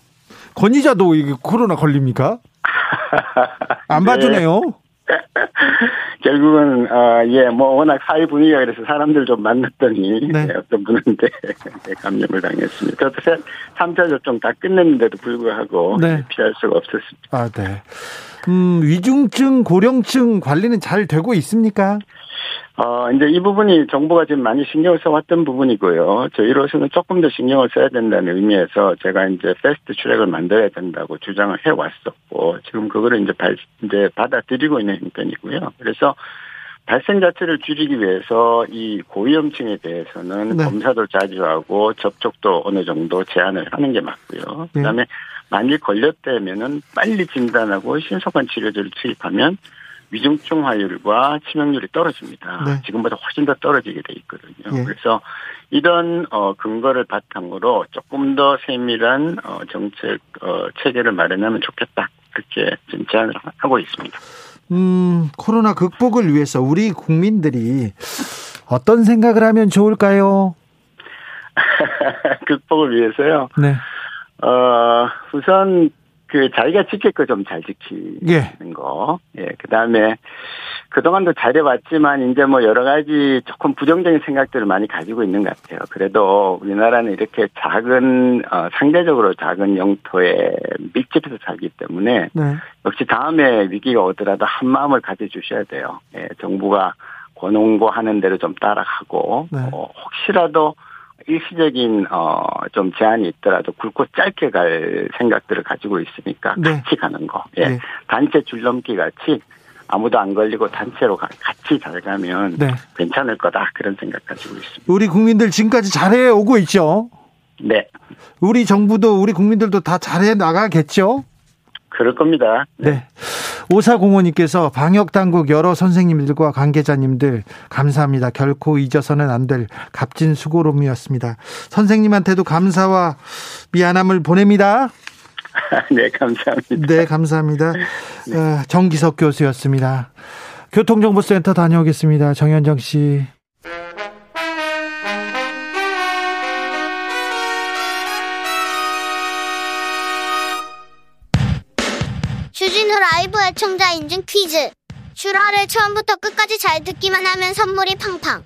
권위자도 이게 코로나 걸립니까? 안 네. 봐주네요. 결국은 어예뭐 워낙 사회 분위기가 그래서 사람들 좀 만났더니 네. 예, 어떤 분은 네, 감염을 당했습니다. 저도 3차 접종 다 끝냈는데도 불구하고 네. 피할 수가 없었습니다. 아 네. 음 위중증 고령층 관리는 잘 되고 있습니까? 어, 이제 이 부분이 정부가 지금 많이 신경을 써왔던 부분이고요. 저희로서는 조금 더 신경을 써야 된다는 의미에서 제가 이제 패스트 트랙을 만들어야 된다고 주장을 해왔었고, 지금 그거를 이제 발, 이제 받아들이고 있는 형편이고요. 그래서 발생 자체를 줄이기 위해서 이 고위험층에 대해서는 네. 검사도 자주 하고 접촉도 어느 정도 제한을 하는 게 맞고요. 네. 그다음에 만일 걸렸다면은 빨리 진단하고 신속한 치료제를 투입하면 위중증 화율과 치명률이 떨어집니다. 네. 지금보다 훨씬 더 떨어지게 돼 있거든요. 예. 그래서 이런 어 근거를 바탕으로 조금 더 세밀한 어 정책 어 체계를 마련하면 좋겠다. 그렇게 지금 제안을 하고 있습니다. 음, 코로나 극복을 위해서 우리 국민들이 어떤 생각을 하면 좋을까요? 극복을 위해서요. 네. 어, 우선 그 자기가 지킬 거 좀 잘 지키는 예. 거. 예. 그다음에 그동안도 잘해왔지만 이제 뭐 여러 가지 조금 부정적인 생각들을 많이 가지고 있는 것 같아요. 그래도 우리나라는 이렇게 작은 어, 상대적으로 작은 영토에 밀집해서 살기 때문에 네. 역시 다음에 위기가 오더라도 한 마음을 가져주셔야 돼요. 예. 정부가 권홍고 하는 대로 좀 따라가고 네. 어, 혹시라도 일시적인 어좀 제한이 있더라도 굵고 짧게 갈 생각들을 가지고 있으니까 네. 같이 가는 거. 예. 네. 단체 줄넘기 같이 아무도 안 걸리고 단체로 같이 잘 가면 네. 괜찮을 거다 그런 생각 가지고 있습니다. 우리 국민들 지금까지 잘해 오고 있죠. 네. 우리 정부도 우리 국민들도 다 잘해 나가겠죠. 그럴 겁니다. 네. 네. 오사공원님께서 방역당국 여러 선생님들과 관계자님들 감사합니다. 결코 잊어서는 안 될 값진 수고로움이었습니다. 선생님한테도 감사와 미안함을 보냅니다. 네, 감사합니다. 네, 감사합니다. 네. 어, 정기석 교수였습니다. 교통정보센터 다녀오겠습니다. 정현정 씨. 애청자 인증 퀴즈. 슈라를 처음부터 끝까지 잘 듣기만 하면 선물이 팡팡.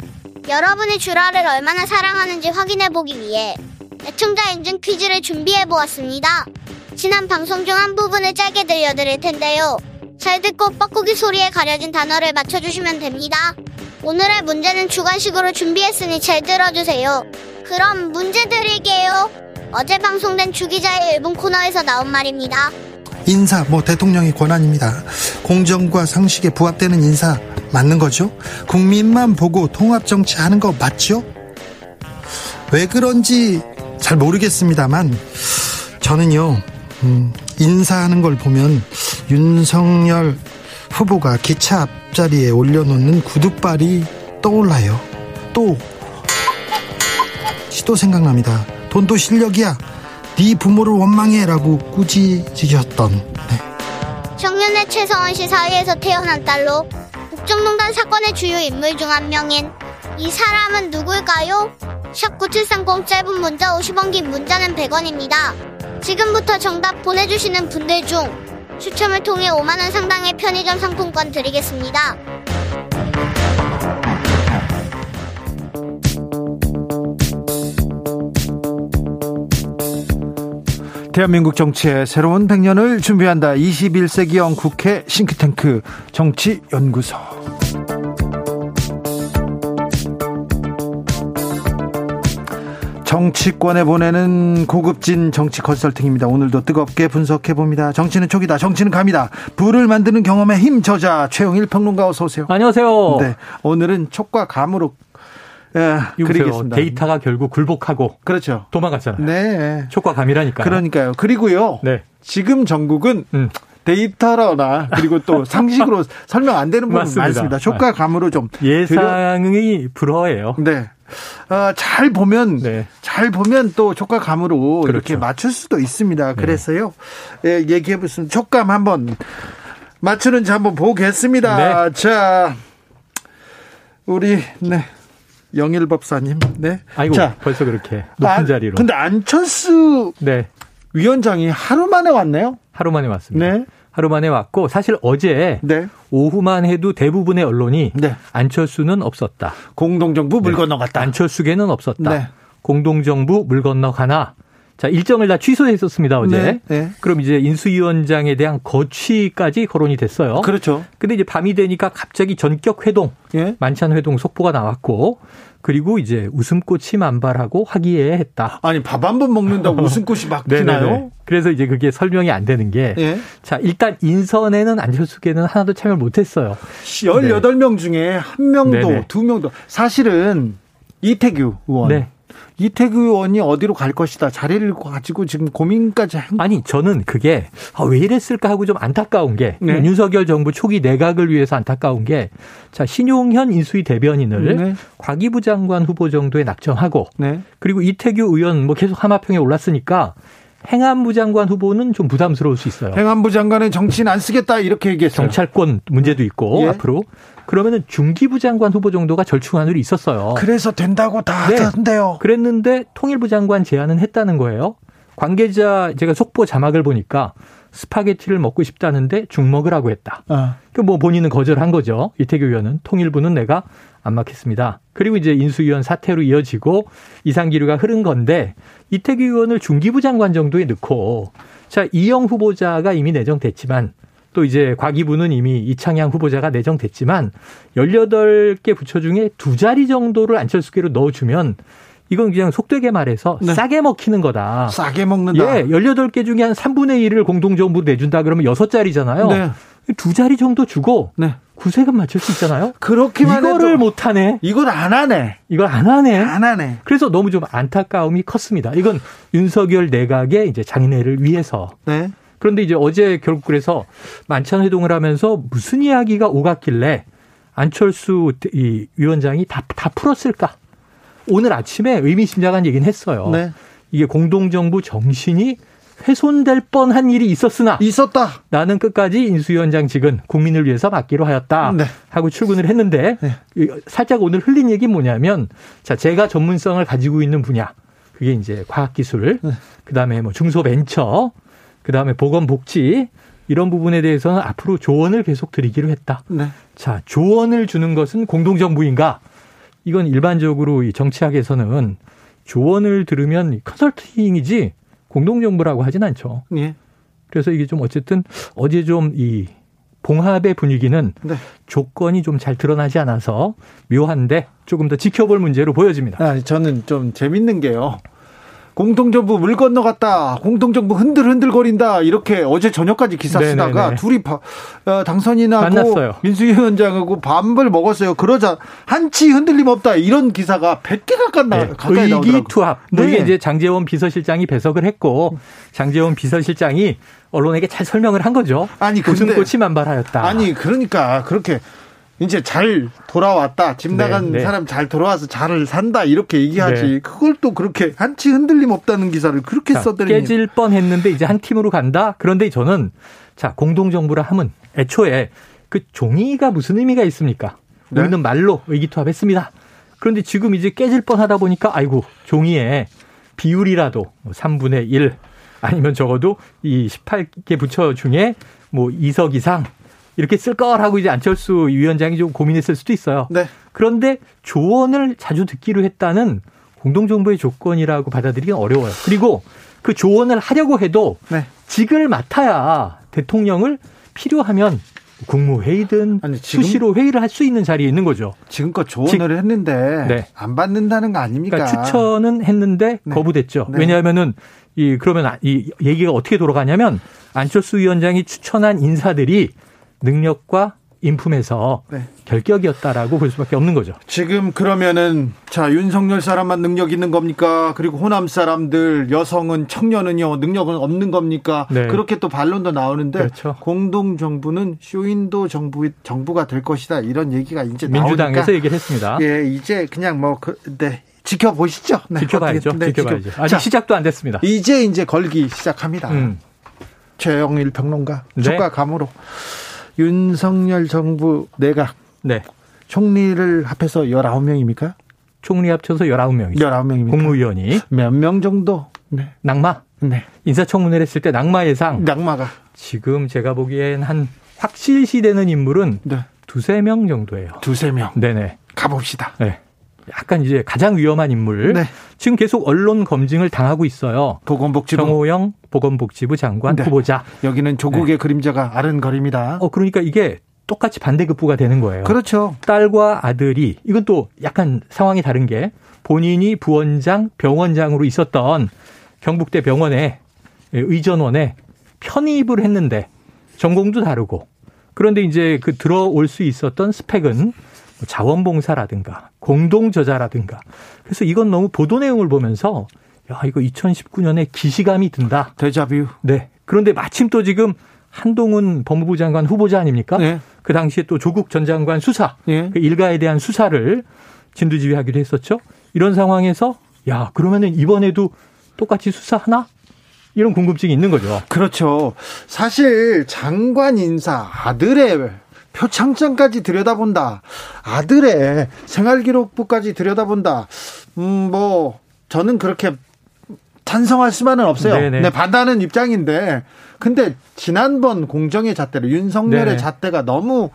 여러분이 슈라를 얼마나 사랑하는지 확인해 보기 위해 애청자 인증 퀴즈를 준비해 보았습니다. 지난 방송 중 한 부분을 짧게 들려드릴 텐데요. 잘 듣고 뻐꾸기 소리에 가려진 단어를 맞춰주시면 됩니다. 오늘의 문제는 주관식으로 준비했으니 잘 들어주세요. 그럼 문제 드릴게요. 어제 방송된 주기자의 일본 코너에서 나온 말입니다. 인사, 뭐 대통령의 권한입니다. 공정과 상식에 부합되는 인사 맞는 거죠? 국민만 보고 통합 정치 하는 거 맞죠? 왜 그런지 잘 모르겠습니다만 저는요 음, 인사하는 걸 보면 윤석열 후보가 기차 앞자리에 올려놓는 구두발이 떠올라요. 또, 또 생각납니다. 돈도 실력이야. 네 부모를 원망해라고 꾸짖으셨던 네. 청년의 최서원 씨 사이에서 태어난 딸로 국정농단 사건의 주요 인물 중 한 명인 이 사람은 누굴까요? 샵9730 짧은 문자 50원 긴 문자는 100원입니다. 지금부터 정답 보내주시는 분들 중 추첨을 통해 5만원 상당의 편의점 상품권 드리겠습니다. 대한민국 정치의 새로운 100년을 준비한다. 21세기형 국회 싱크탱크 정치연구소. 정치권에 보내는 고급진 정치 컨설팅입니다. 오늘도 뜨겁게 분석해 봅니다. 정치는 촉이다. 정치는 감이다. 불을 만드는 경험의 힘 저자 최영일 평론가 어서 오세요. 안녕하세요. 네. 오늘은 촉과 감으로 예, 그리겠습니다. 데이터가 결국 굴복하고 그렇죠. 도망갔잖아요. 네. 촉과 감이라니까. 그러니까요. 그리고요. 네. 지금 전국은 음. 데이터로나 그리고 또 상식으로 설명 안 되는 부분 많습니다. 촉과 감으로 좀 예상이 불허해요. 네. 어, 잘 보면 네. 잘 보면 또 촉과 감으로 그렇죠. 이렇게 맞출 수도 있습니다. 네. 그래서요. 네. 예, 얘기해 보시면 촉감 한번 맞추는지 한번 보겠습니다. 네. 자. 우리 네. 영일 법사님. 네. 아이고 자, 벌써 그렇게 높은 아, 자리로. 근데 안철수 네. 위원장이 하루 만에 왔네요. 하루 만에 왔습니다. 네. 하루 만에 왔고 사실 어제 네. 오후만 해도 대부분의 언론이 네. 안철수는 없었다. 공동정부 물 네. 건너갔다. 안철수계는 없었다. 네. 공동정부 물 건너가나 자, 일정을 다 취소했었습니다, 어제. 네, 네. 그럼 이제 인수위원장에 대한 거취까지 거론이 됐어요. 그렇죠. 근데 이제 밤이 되니까 갑자기 전격 회동, 예? 만찬 회동 속보가 나왔고, 그리고 이제 웃음꽃이 만발하고 화기애애했다. 아니 밥 한 번 먹는다고 웃음꽃이 막 피나요? 그래서 이제 그게 설명이 안 되는 게, 예? 자 일단 인선에는 안철수계는 하나도 참여를 못 했어요. 18명 중에 한 명도. 두 명도 사실은 이태규 의원. 네. 이태규 의원이 어디로 갈 것이다. 자리를 가지고 지금 고민까지 한... 아니 저는 그게 아, 왜 이랬을까 하고 좀 안타까운 게 네. 윤석열 정부 초기 내각을 위해서 안타까운 게 자 신용현 인수위 대변인을 네. 과기부 장관 후보 정도에 낙점하고 네. 그리고 이태규 의원 뭐 계속 하마평에 올랐으니까 행안부 장관 후보는 좀 부담스러울 수 있어요. 행안부 장관의 정치인 안 쓰겠다 이렇게 얘기했어요. 경찰권 문제도 있고 예. 앞으로 그러면은 중기부 장관 후보 정도가 절충안으로 있었어요. 그래서 된다고 다 네. 하던데요. 그랬는데 통일부 장관 제안은 했다는 거예요. 관계자 제가 속보 자막을 보니까 스파게티를 먹고 싶다는데 죽 먹으라고 했다. 아. 그뭐 본인은 거절한 거죠. 이태규 의원은 통일부는 내가 안 맡겠습니다. 그리고 이제 인수위원 사태로 이어지고 이상기류가 흐른 건데 이태규 의원을 중기부 장관 정도에 넣고 자 이영 후보자가 이미 내정됐지만 또 이제 과기부는 이미 이창양 후보자가 내정됐지만 18개 부처 중에 두 자리 정도를 안철수계로 넣어주면 이건 그냥 속되게 말해서 네. 싸게 먹히는 거다. 싸게 먹는다. 예, 18개 중에 한 3분의 1을 공동정부 내준다 그러면 6자리잖아요. 네. 두 자리 정도 주고 네. 구세금 맞출 수 있잖아요. 그렇게만 이거를 못 하네. 이걸 안 하네. 이걸 안 하네. 안 하네. 그래서 너무 좀 안타까움이 컸습니다. 이건 윤석열 내각의 이제 장인애를 위해서. 네. 그런데 이제 어제 결국 그래서 만찬 회동을 하면서 무슨 이야기가 오갔길래 안철수 이 위원장이 다, 다 풀었을까? 오늘 아침에 의미심장한 얘기는 했어요. 네. 이게 공동정부 정신이 훼손될 뻔한 일이 있었으나 있었다. 나는 끝까지 인수위원장 직은 국민을 위해서 맡기로 하였다 네. 하고 출근을 했는데 네. 살짝 오늘 흘린 얘기 뭐냐면 자 제가 전문성을 가지고 있는 분야 그게 이제 과학기술 네. 그다음에 뭐 중소벤처 그다음에 보건복지 이런 부분에 대해서는 앞으로 조언을 계속 드리기로 했다. 네. 자, 조언을 주는 것은 공동정부인가? 이건 일반적으로 이 정치학에서는 조언을 들으면 컨설팅이지 공동정부라고 하진 않죠. 예. 그래서 이게 좀 어쨌든 어제 좀 이 봉합의 분위기는 네. 조건이 좀 잘 드러나지 않아서 묘한데 조금 더 지켜볼 문제로 보여집니다. 아, 저는 좀 재밌는 게요. 공동정부 물 건너갔다. 공동정부 흔들흔들거린다. 이렇게 어제 저녁까지 기사 네네네. 쓰다가 둘이 바, 어, 당선인 나고 민수위원장하고 밥을 먹었어요. 그러자 한치 흔들림 없다. 이런 기사가 100개 가까이, 네. 가까이 나오더라고요. 의기투합. 뭐 네. 이게 이제 장재원 비서실장이 배석을 했고 장재원 비서실장이 언론에게 잘 설명을 한 거죠. 아니, 웃음꽃이 만발하였다. 아니, 그러니까 그렇게 이제 잘 돌아왔다. 집 나간 네, 네. 사람 잘 돌아와서 잘 산다. 이렇게 얘기하지. 네. 그걸 또 그렇게 한치 흔들림 없다는 기사를 그렇게 써드리니 깨질 뻔 했는데 이제 한 팀으로 간다. 그런데 저는 자, 공동정부라 하면 애초에 그 종이가 무슨 의미가 있습니까? 네? 우리는 말로 의기투합했습니다. 그런데 지금 이제 깨질 뻔 하다 보니까 아이고, 종이에 비율이라도 3분의 뭐1 아니면 적어도 이 18개 부처 중에 뭐 2석 이상 이렇게 쓸 거라고 이제 안철수 위원장이 좀 고민했을 수도 있어요. 네. 그런데 조언을 자주 듣기로 했다는 공동정부의 조건이라고 받아들이기는 어려워요. 그리고 그 조언을 하려고 해도 네. 직을 맡아야 대통령을 필요하면 국무회의든 아니, 지금, 수시로 회의를 할 수 있는 자리에 있는 거죠. 지금껏 조언을 직, 했는데 네. 안 받는다는 거 아닙니까? 그러니까 추천은 했는데 네. 거부됐죠. 네. 왜냐하면은 이 그러면 이 얘기가 어떻게 돌아가냐면 안철수 위원장이 추천한 인사들이 능력과 인품에서 네. 결격이었다라고 볼 수밖에 없는 거죠. 지금 그러면은 자 윤석열 사람만 능력 있는 겁니까? 그리고 호남 사람들 여성은 청년은요 능력은 없는 겁니까? 네. 그렇게 또 반론도 나오는데 그렇죠. 공동 정부는 쇼윈도 정부 정부가 될 것이다 이런 얘기가 이제 민주당에서 나오니까 얘기를 했습니다. 예 이제 그냥 뭐 그, 네. 지켜보시죠. 네, 지켜봐야죠. 네, 지켜봐야죠. 아직 자, 시작도 안 됐습니다. 이제 이제 걸기 시작합니다. 음. 최영일 평론가 네. 주가 감으로 윤석열 정부 내각 네. 총리를 합해서 19명입니까? 총리 합쳐서 19명이죠. 19명입니다. 국무위원이 몇 명 정도? 네. 낙마? 네. 인사청문회를 했을 때 낙마 예상. 낙마가 지금 제가 보기엔 한 확실시 되는 인물은 네. 두세 명 정도예요. 두세 명. 네네. 가봅시다. 네. 약간 이제 가장 위험한 인물. 네. 지금 계속 언론 검증을 당하고 있어요. 보건복지부 정호영 보건복지부 장관 네. 후보자. 여기는 조국의 네. 그림자가 아른거립니다. 어 그러니까 이게 똑같이 반대급부가 되는 거예요. 그렇죠. 딸과 아들이 이건 또 약간 상황이 다른 게 본인이 부원장, 병원장으로 있었던 경북대 병원에 의전원에 편입을 했는데 전공도 다르고 그런데 이제 그 들어올 수 있었던 스펙은 뭐 자원봉사라든가 공동 저자라든가 그래서 이건 너무 보도 내용을 보면서 야 이거 2019년에 기시감이 든다. 데자뷰. 네. 그런데 마침 또 지금 한동훈 법무부 장관 후보자 아닙니까? 네. 그 당시에 또 조국 전 장관 수사, 네. 그 일가에 대한 수사를 진두지휘하기로 했었죠. 이런 상황에서 야 그러면은 이번에도 똑같이 수사하나? 이런 궁금증이 있는 거죠. 그렇죠. 사실 장관 인사 아들의 표창장까지 들여다본다. 아들의 생활기록부까지 들여다본다. 음, 뭐, 저는 그렇게 찬성할 수만은 없어요. 네네. 네, 반대하는 입장인데. 근데 지난번 공정의 잣대로 윤석열의 네네. 잣대가 너무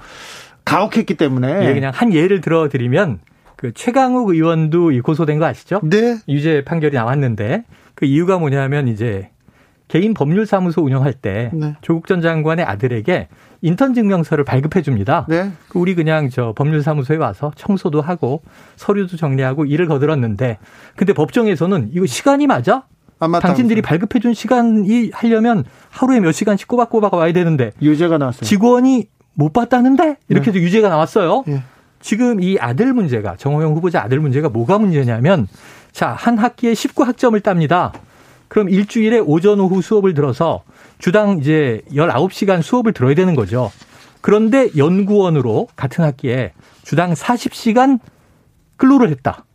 가혹했기 때문에. 예, 그냥 한 예를 들어 드리면 그 최강욱 의원도 고소된 거 아시죠? 네. 유죄 판결이 나왔는데 그 이유가 뭐냐면 이제 개인 법률 사무소 운영할 때 네. 조국 전 장관의 아들에게 인턴 증명서를 발급해 줍니다. 네. 그 우리 그냥 저 법률사무소에 와서 청소도 하고 서류도 정리하고 일을 거들었는데 근데 법정에서는 이거 시간이 맞아? 당신들이 발급해 준 시간이 하려면 하루에 몇 시간씩 꼬박꼬박 와야 되는데 유죄가 나왔어요. 직원이 못 봤다는데 이렇게 해서 네. 유죄가 나왔어요. 네. 지금 이 아들 문제가 정호영 후보자 아들 문제가 뭐가 문제냐면 자, 한 학기에 19학점을 땁니다. 그럼 일주일에 오전 오후 수업을 들어서 주당 이제 19시간 수업을 들어야 되는 거죠. 그런데 연구원으로 같은 학기에 주당 40시간 근로를 했다.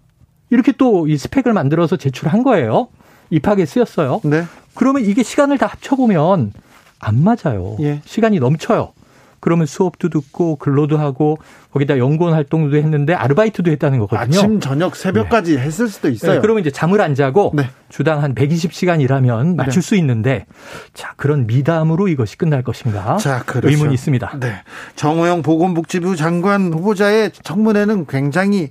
이렇게 또 이 스펙을 만들어서 제출한 거예요. 입학에 쓰였어요. 네. 그러면 이게 시간을 다 합쳐보면 안 맞아요. 예. 시간이 넘쳐요. 그러면 수업도 듣고 근로도 하고 거기다 연구원 활동도 했는데 아르바이트도 했다는 거거든요. 아침 저녁 새벽까지 네. 했을 수도 있어요. 네, 그러면 이제 잠을 안 자고 네. 주당 한 120시간 일하면 맞출 네. 수 있는데 자 그런 미담으로 이것이 끝날 것인가? 자, 그렇죠. 의문이 있습니다. 네. 정호영 보건복지부 장관 후보자의 청문회는 굉장히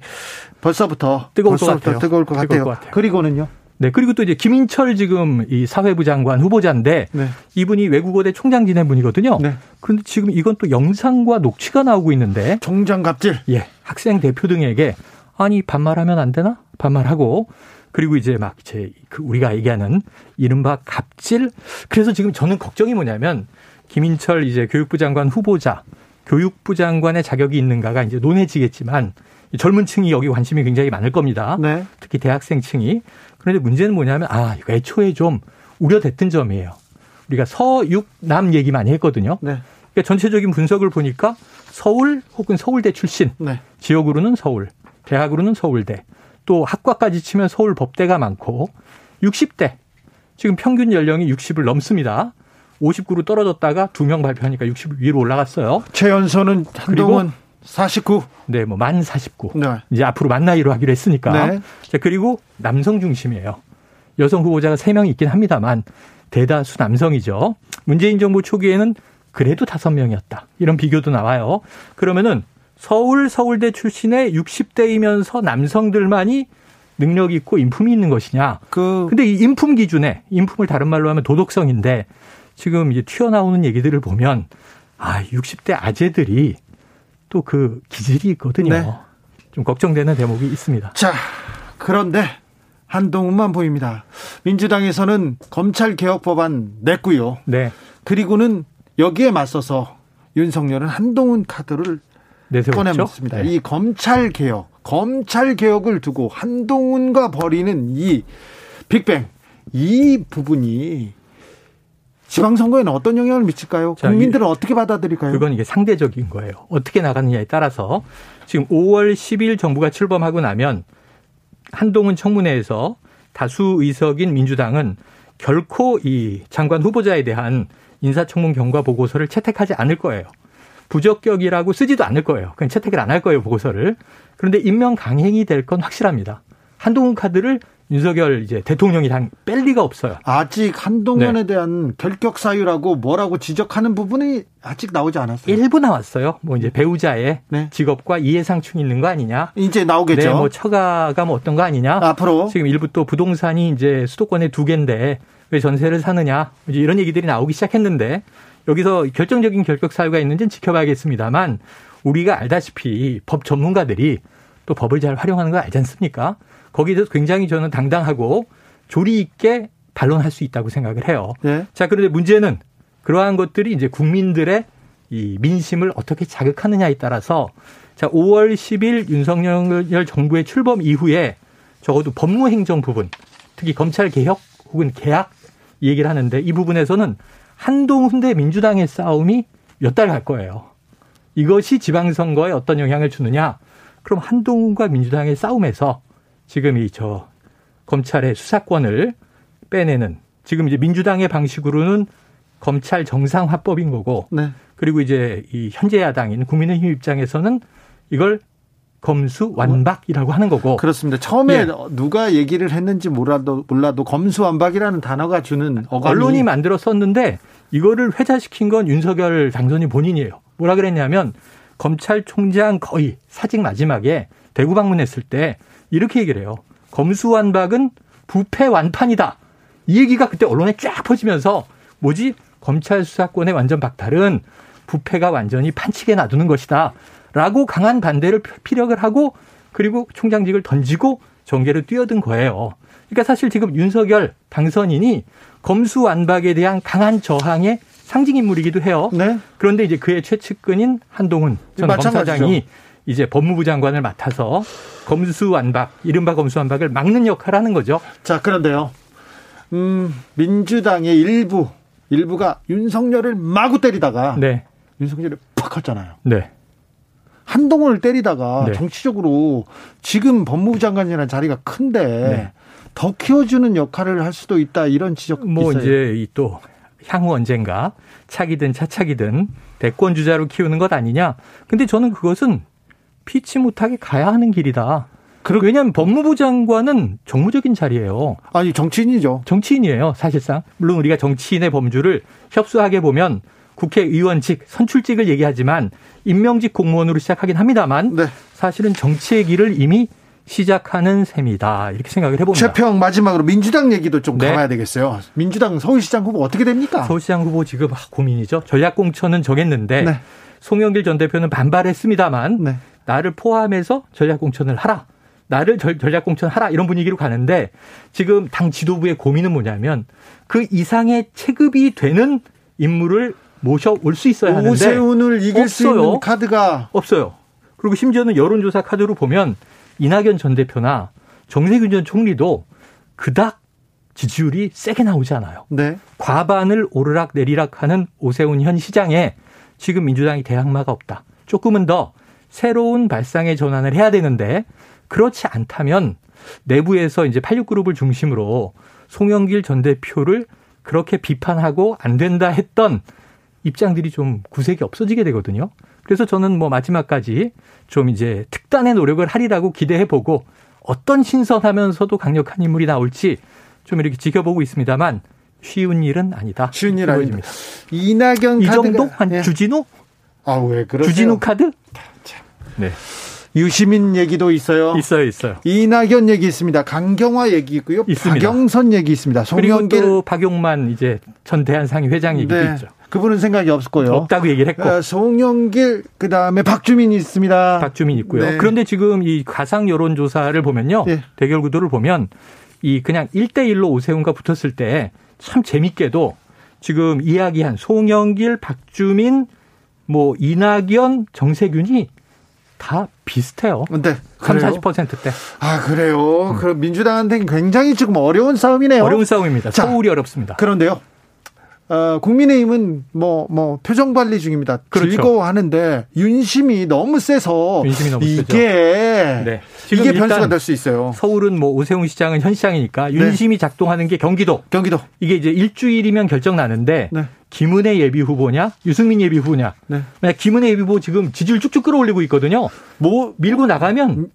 벌써부터 뜨거울 벌써부터 것 같아요. 뜨거울 것 같아요. 것 같아요. 그리고는요. 네, 그리고 또 이제 김인철 지금 이 사회부 장관 후보자인데 네. 이분이 외국어대 총장 지낸 분이거든요. 네. 그런데 지금 이건 또 영상과 녹취가 나오고 있는데 총장 갑질. 예. 학생 대표 등에게 아니 반말하면 안 되나? 반말하고 그리고 이제 막 이제 그 우리가 얘기하는 이른바 갑질. 그래서 지금 저는 걱정이 뭐냐면 김인철 이제 교육부 장관 후보자 교육부 장관의 자격이 있는가가 이제 논해지겠지만 젊은 층이 여기 관심이 굉장히 많을 겁니다. 네. 특히 대학생층이. 그런데 문제는 뭐냐면 아 이거 애초에 좀 우려됐던 점이에요. 우리가 서육남 얘기 많이 했거든요. 네. 그러니까 전체적인 분석을 보니까 서울 혹은 서울대 출신 네. 지역으로는 서울, 대학으로는 서울대, 또 학과까지 치면 서울 법대가 많고 60대 지금 평균 연령이 60을 넘습니다. 59로 떨어졌다가 두 명 발표하니까 60 위로 올라갔어요. 최연소는 한동훈 49. 네, 뭐 만 49. 네. 이제 앞으로 만 나이로 하기로 했으니까. 네. 자, 그리고 남성 중심이에요. 여성 후보자가 3명 있긴 합니다만 대다수 남성이죠. 문재인 정부 초기에는 그래도 5명이었다. 이런 비교도 나와요. 그러면은 서울 서울대 출신의 60대이면서 남성들만이 능력 있고 인품이 있는 것이냐. 그 근데 이 인품 기준에 인품을 다른 말로 하면 도덕성인데 지금 이제 튀어나오는 얘기들을 보면 아, 60대 아재들이 또 그 기질이 있거든요. 네. 좀 걱정되는 대목이 있습니다. 자, 그런데 한동훈만 보입니다. 민주당에서는 검찰 개혁 법안 냈고요. 네. 그리고는 여기에 맞서서 윤석열은 한동훈 카드를 꺼내었습니다. 네. 이 검찰 개혁, 검찰 개혁을 두고 한동훈과 벌이는 이 빅뱅 이 부분이 지방선거에는 어떤 영향을 미칠까요? 국민들은 어떻게 받아들일까요? 그건 이게 상대적인 거예요. 어떻게 나가느냐에 따라서 지금 5월 10일 정부가 출범하고 나면 한동훈 청문회에서 다수 의석인 민주당은 결코 이 장관 후보자에 대한 인사청문 경과 보고서를 채택하지 않을 거예요. 부적격이라고 쓰지도 않을 거예요. 그냥 채택을 안 할 거예요, 보고서를. 그런데 임명 강행이 될 건 확실합니다. 한동훈 카드를 윤석열 이제 대통령이 당뺄 리가 없어요. 아직 한동훈에 네. 대한 결격 사유라고 뭐라고 지적하는 부분이 아직 나오지 않았어요. 일부 나왔어요. 뭐 이제 배우자의 네. 직업과 이해상충이 있는 거 아니냐. 이제 나오겠죠. 네, 뭐 처가가 뭐 어떤 거 아니냐. 앞으로 지금 일부 또 부동산이 이제 수도권에 두 개인데 왜 전세를 사느냐. 이제 이런 얘기들이 나오기 시작했는데 여기서 결정적인 결격 사유가 있는지는 지켜봐야겠습니다만 우리가 알다시피 법 전문가들이 또 법을 잘 활용하는 거 알지 않습니까? 거기에 대해서 굉장히 저는 당당하고 조리 있게 반론할 수 있다고 생각을 해요. 네. 자, 그런데 문제는 그러한 것들이 이제 국민들의 이 민심을 어떻게 자극하느냐에 따라서 자, 5월 10일 윤석열 정부의 출범 이후에 적어도 법무행정 부분, 특히 검찰 개혁 혹은 개혁 얘기를 하는데 이 부분에서는 한동훈 대 민주당의 싸움이 몇 달 갈 거예요. 이것이 지방선거에 어떤 영향을 주느냐? 그럼 한동훈과 민주당의 싸움에서 지금 이 저 검찰의 수사권을 빼내는 지금 이제 민주당의 방식으로는 검찰 정상화법인 거고 네. 그리고 이제 이 현재 야당인 국민의힘 입장에서는 이걸 검수 완박이라고 하는 거고 그렇습니다. 처음에 예. 누가 얘기를 했는지 몰라도 몰라도 검수 완박이라는 단어가 주는 어감이 언론이 만들었었는데 이거를 회자시킨 건 윤석열 당선인 본인이에요. 뭐라 그랬냐면 검찰총장 거의 사직 마지막에 대구 방문했을 때 이렇게 얘기를 해요. 검수완박은 부패 완판이다. 이 얘기가 그때 언론에 쫙 퍼지면서 뭐지? 검찰 수사권의 완전 박탈은 부패가 완전히 판치게 놔두는 것이다. 라고 강한 반대를 피력을 하고 그리고 총장직을 던지고 정계를 뛰어든 거예요. 그러니까 사실 지금 윤석열 당선인이 검수완박에 대한 강한 저항의 상징 인물이기도 해요. 네. 그런데 이제 그의 최측근인 한동훈 전 검사장이 이제 법무부 장관을 맡아서 검수완박, 이른바 검수완박을 막는 역할을 하는 거죠. 자, 그런데요. 음, 민주당의 일부, 일부가 윤석열을 마구 때리다가 네. 윤석열을 팍 컸잖아요. 네. 한동훈을 때리다가 네. 정치적으로 지금 법무부 장관이라는 자리가 큰데 네. 더 키워주는 역할을 할 수도 있다 이런 지적 뭐 있어요. 이제 또 향후 언젠가 차기든 차차기든 대권 주자로 키우는 것 아니냐. 근데 저는 그것은 피치 못하게 가야 하는 길이다. 그리고 왜냐하면 법무부 장관은 정무적인 자리예요. 아니 정치인이죠. 정치인이에요. 사실상 물론 우리가 정치인의 범주를 협소하게 보면 국회의원직, 선출직을 얘기하지만 임명직 공무원으로 시작하긴 합니다만 네. 사실은 정치의 길을 이미 시작하는 셈이다. 이렇게 생각을 해봅니다. 최평 마지막으로 민주당 얘기도 좀 네. 감아야 되겠어요. 민주당 서울시장 후보 어떻게 됩니까? 서울시장 후보 지금 고민이죠. 전략공천은 정했는데 네. 송영길 전 대표는 반발했습니다만 네. 나를 포함해서 전략공천을 하라. 나를 전략공천하라 이런 분위기로 가는데 지금 당 지도부의 고민은 뭐냐면 그 이상의 체급이 되는 인물을 모셔올 수 있어야 하는데 오세훈을 이길 없어요. 수 있는 카드가 없어요. 그리고 심지어는 여론조사 카드로 보면 이낙연 전 대표나 정세균 전 총리도 그닥 지지율이 세게 나오지 않아요. 네. 과반을 오르락 내리락 하는 오세훈 현 시장에 지금 민주당이 대항마가 없다. 조금은 더 새로운 발상의 전환을 해야 되는데 그렇지 않다면 내부에서 이제 86그룹을 중심으로 송영길 전 대표를 그렇게 비판하고 안 된다 했던 입장들이 좀 구색이 없어지게 되거든요. 그래서 저는 뭐 마지막까지 좀 이제 특단의 노력을 하리라고 기대해 보고 어떤 신선하면서도 강력한 인물이 나올지 좀 이렇게 지켜보고 있습니다만 쉬운 일은 아니다. 쉬운 일 아닙니다. 이낙연 이 정도 한 네. 주진우? 아 왜 그러 주진우 카드? 네. 유시민 얘기도 있어요. 있어요, 있어요. 이낙연 얘기 있습니다. 강경화 얘기 있고요. 있습니다. 박영선 얘기 있습니다. 송영길 그리고 또 박용만 이제 전 대한상위 회장 얘기도 네. 있죠. 그분은 생각이 없었고요. 없다고 얘기를 했고. 어, 송영길 그다음에 박주민 있습니다. 박주민 있고요. 네. 그런데 지금 이 가상 여론 조사를 보면요. 네. 대결 구도를 보면 이 그냥 1대 1로 오세훈과 붙었을 때 참 재밌게도 지금 이야기한 송영길, 박주민 뭐 이낙연, 정세균이 다 비슷해요. 네. 3, 40%대. 아, 그래요. 음. 그 민주당한테는 굉장히 지금 어려운 싸움이네요. 어려운 싸움입니다. 자, 서울이 어렵습니다. 그런데요. 어, 국민의힘은 뭐, 뭐, 표정 관리 중입니다. 그렇죠. 즐거워하는데, 윤심이 너무 세서, 윤심이 너무 이게, 네. 이게 변수가 될 수 있어요. 서울은 뭐, 오세훈 시장은 현 시장이니까, 네. 윤심이 네. 작동하는 게 경기도. 경기도. 이게 이제 일주일이면 결정 나는데, 네. 김은혜 예비 후보냐, 유승민 예비 후보냐. 네. 김은혜 예비 후보 지금 지지율 쭉쭉 끌어올리고 있거든요. 뭐, 밀고 나가면,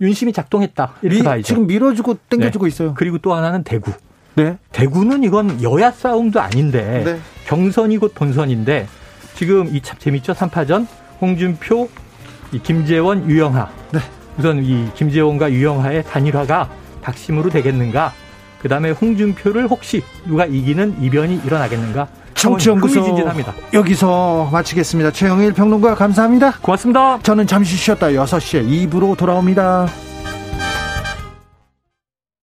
윤심이 작동했다. 이렇게 미, 봐야죠. 지금 밀어주고 땡겨주고 네. 있어요. 그리고 또 하나는 대구. 네. 대구는 이건 여야 싸움도 아닌데 네. 경선이 곧 본선인데 지금 이 참 재밌죠. 3파전 홍준표, 이 김재원, 유영하. 네. 우선 이 김재원과 유영하의 단일화가 박심으로 되겠는가? 그 다음에 홍준표를 혹시 누가 이기는 이변이 일어나겠는가? 청취연구소 여기서 마치겠습니다. 최영일 평론가 감사합니다. 고맙습니다. 저는 잠시 쉬었다 6시에 2부로 돌아옵니다.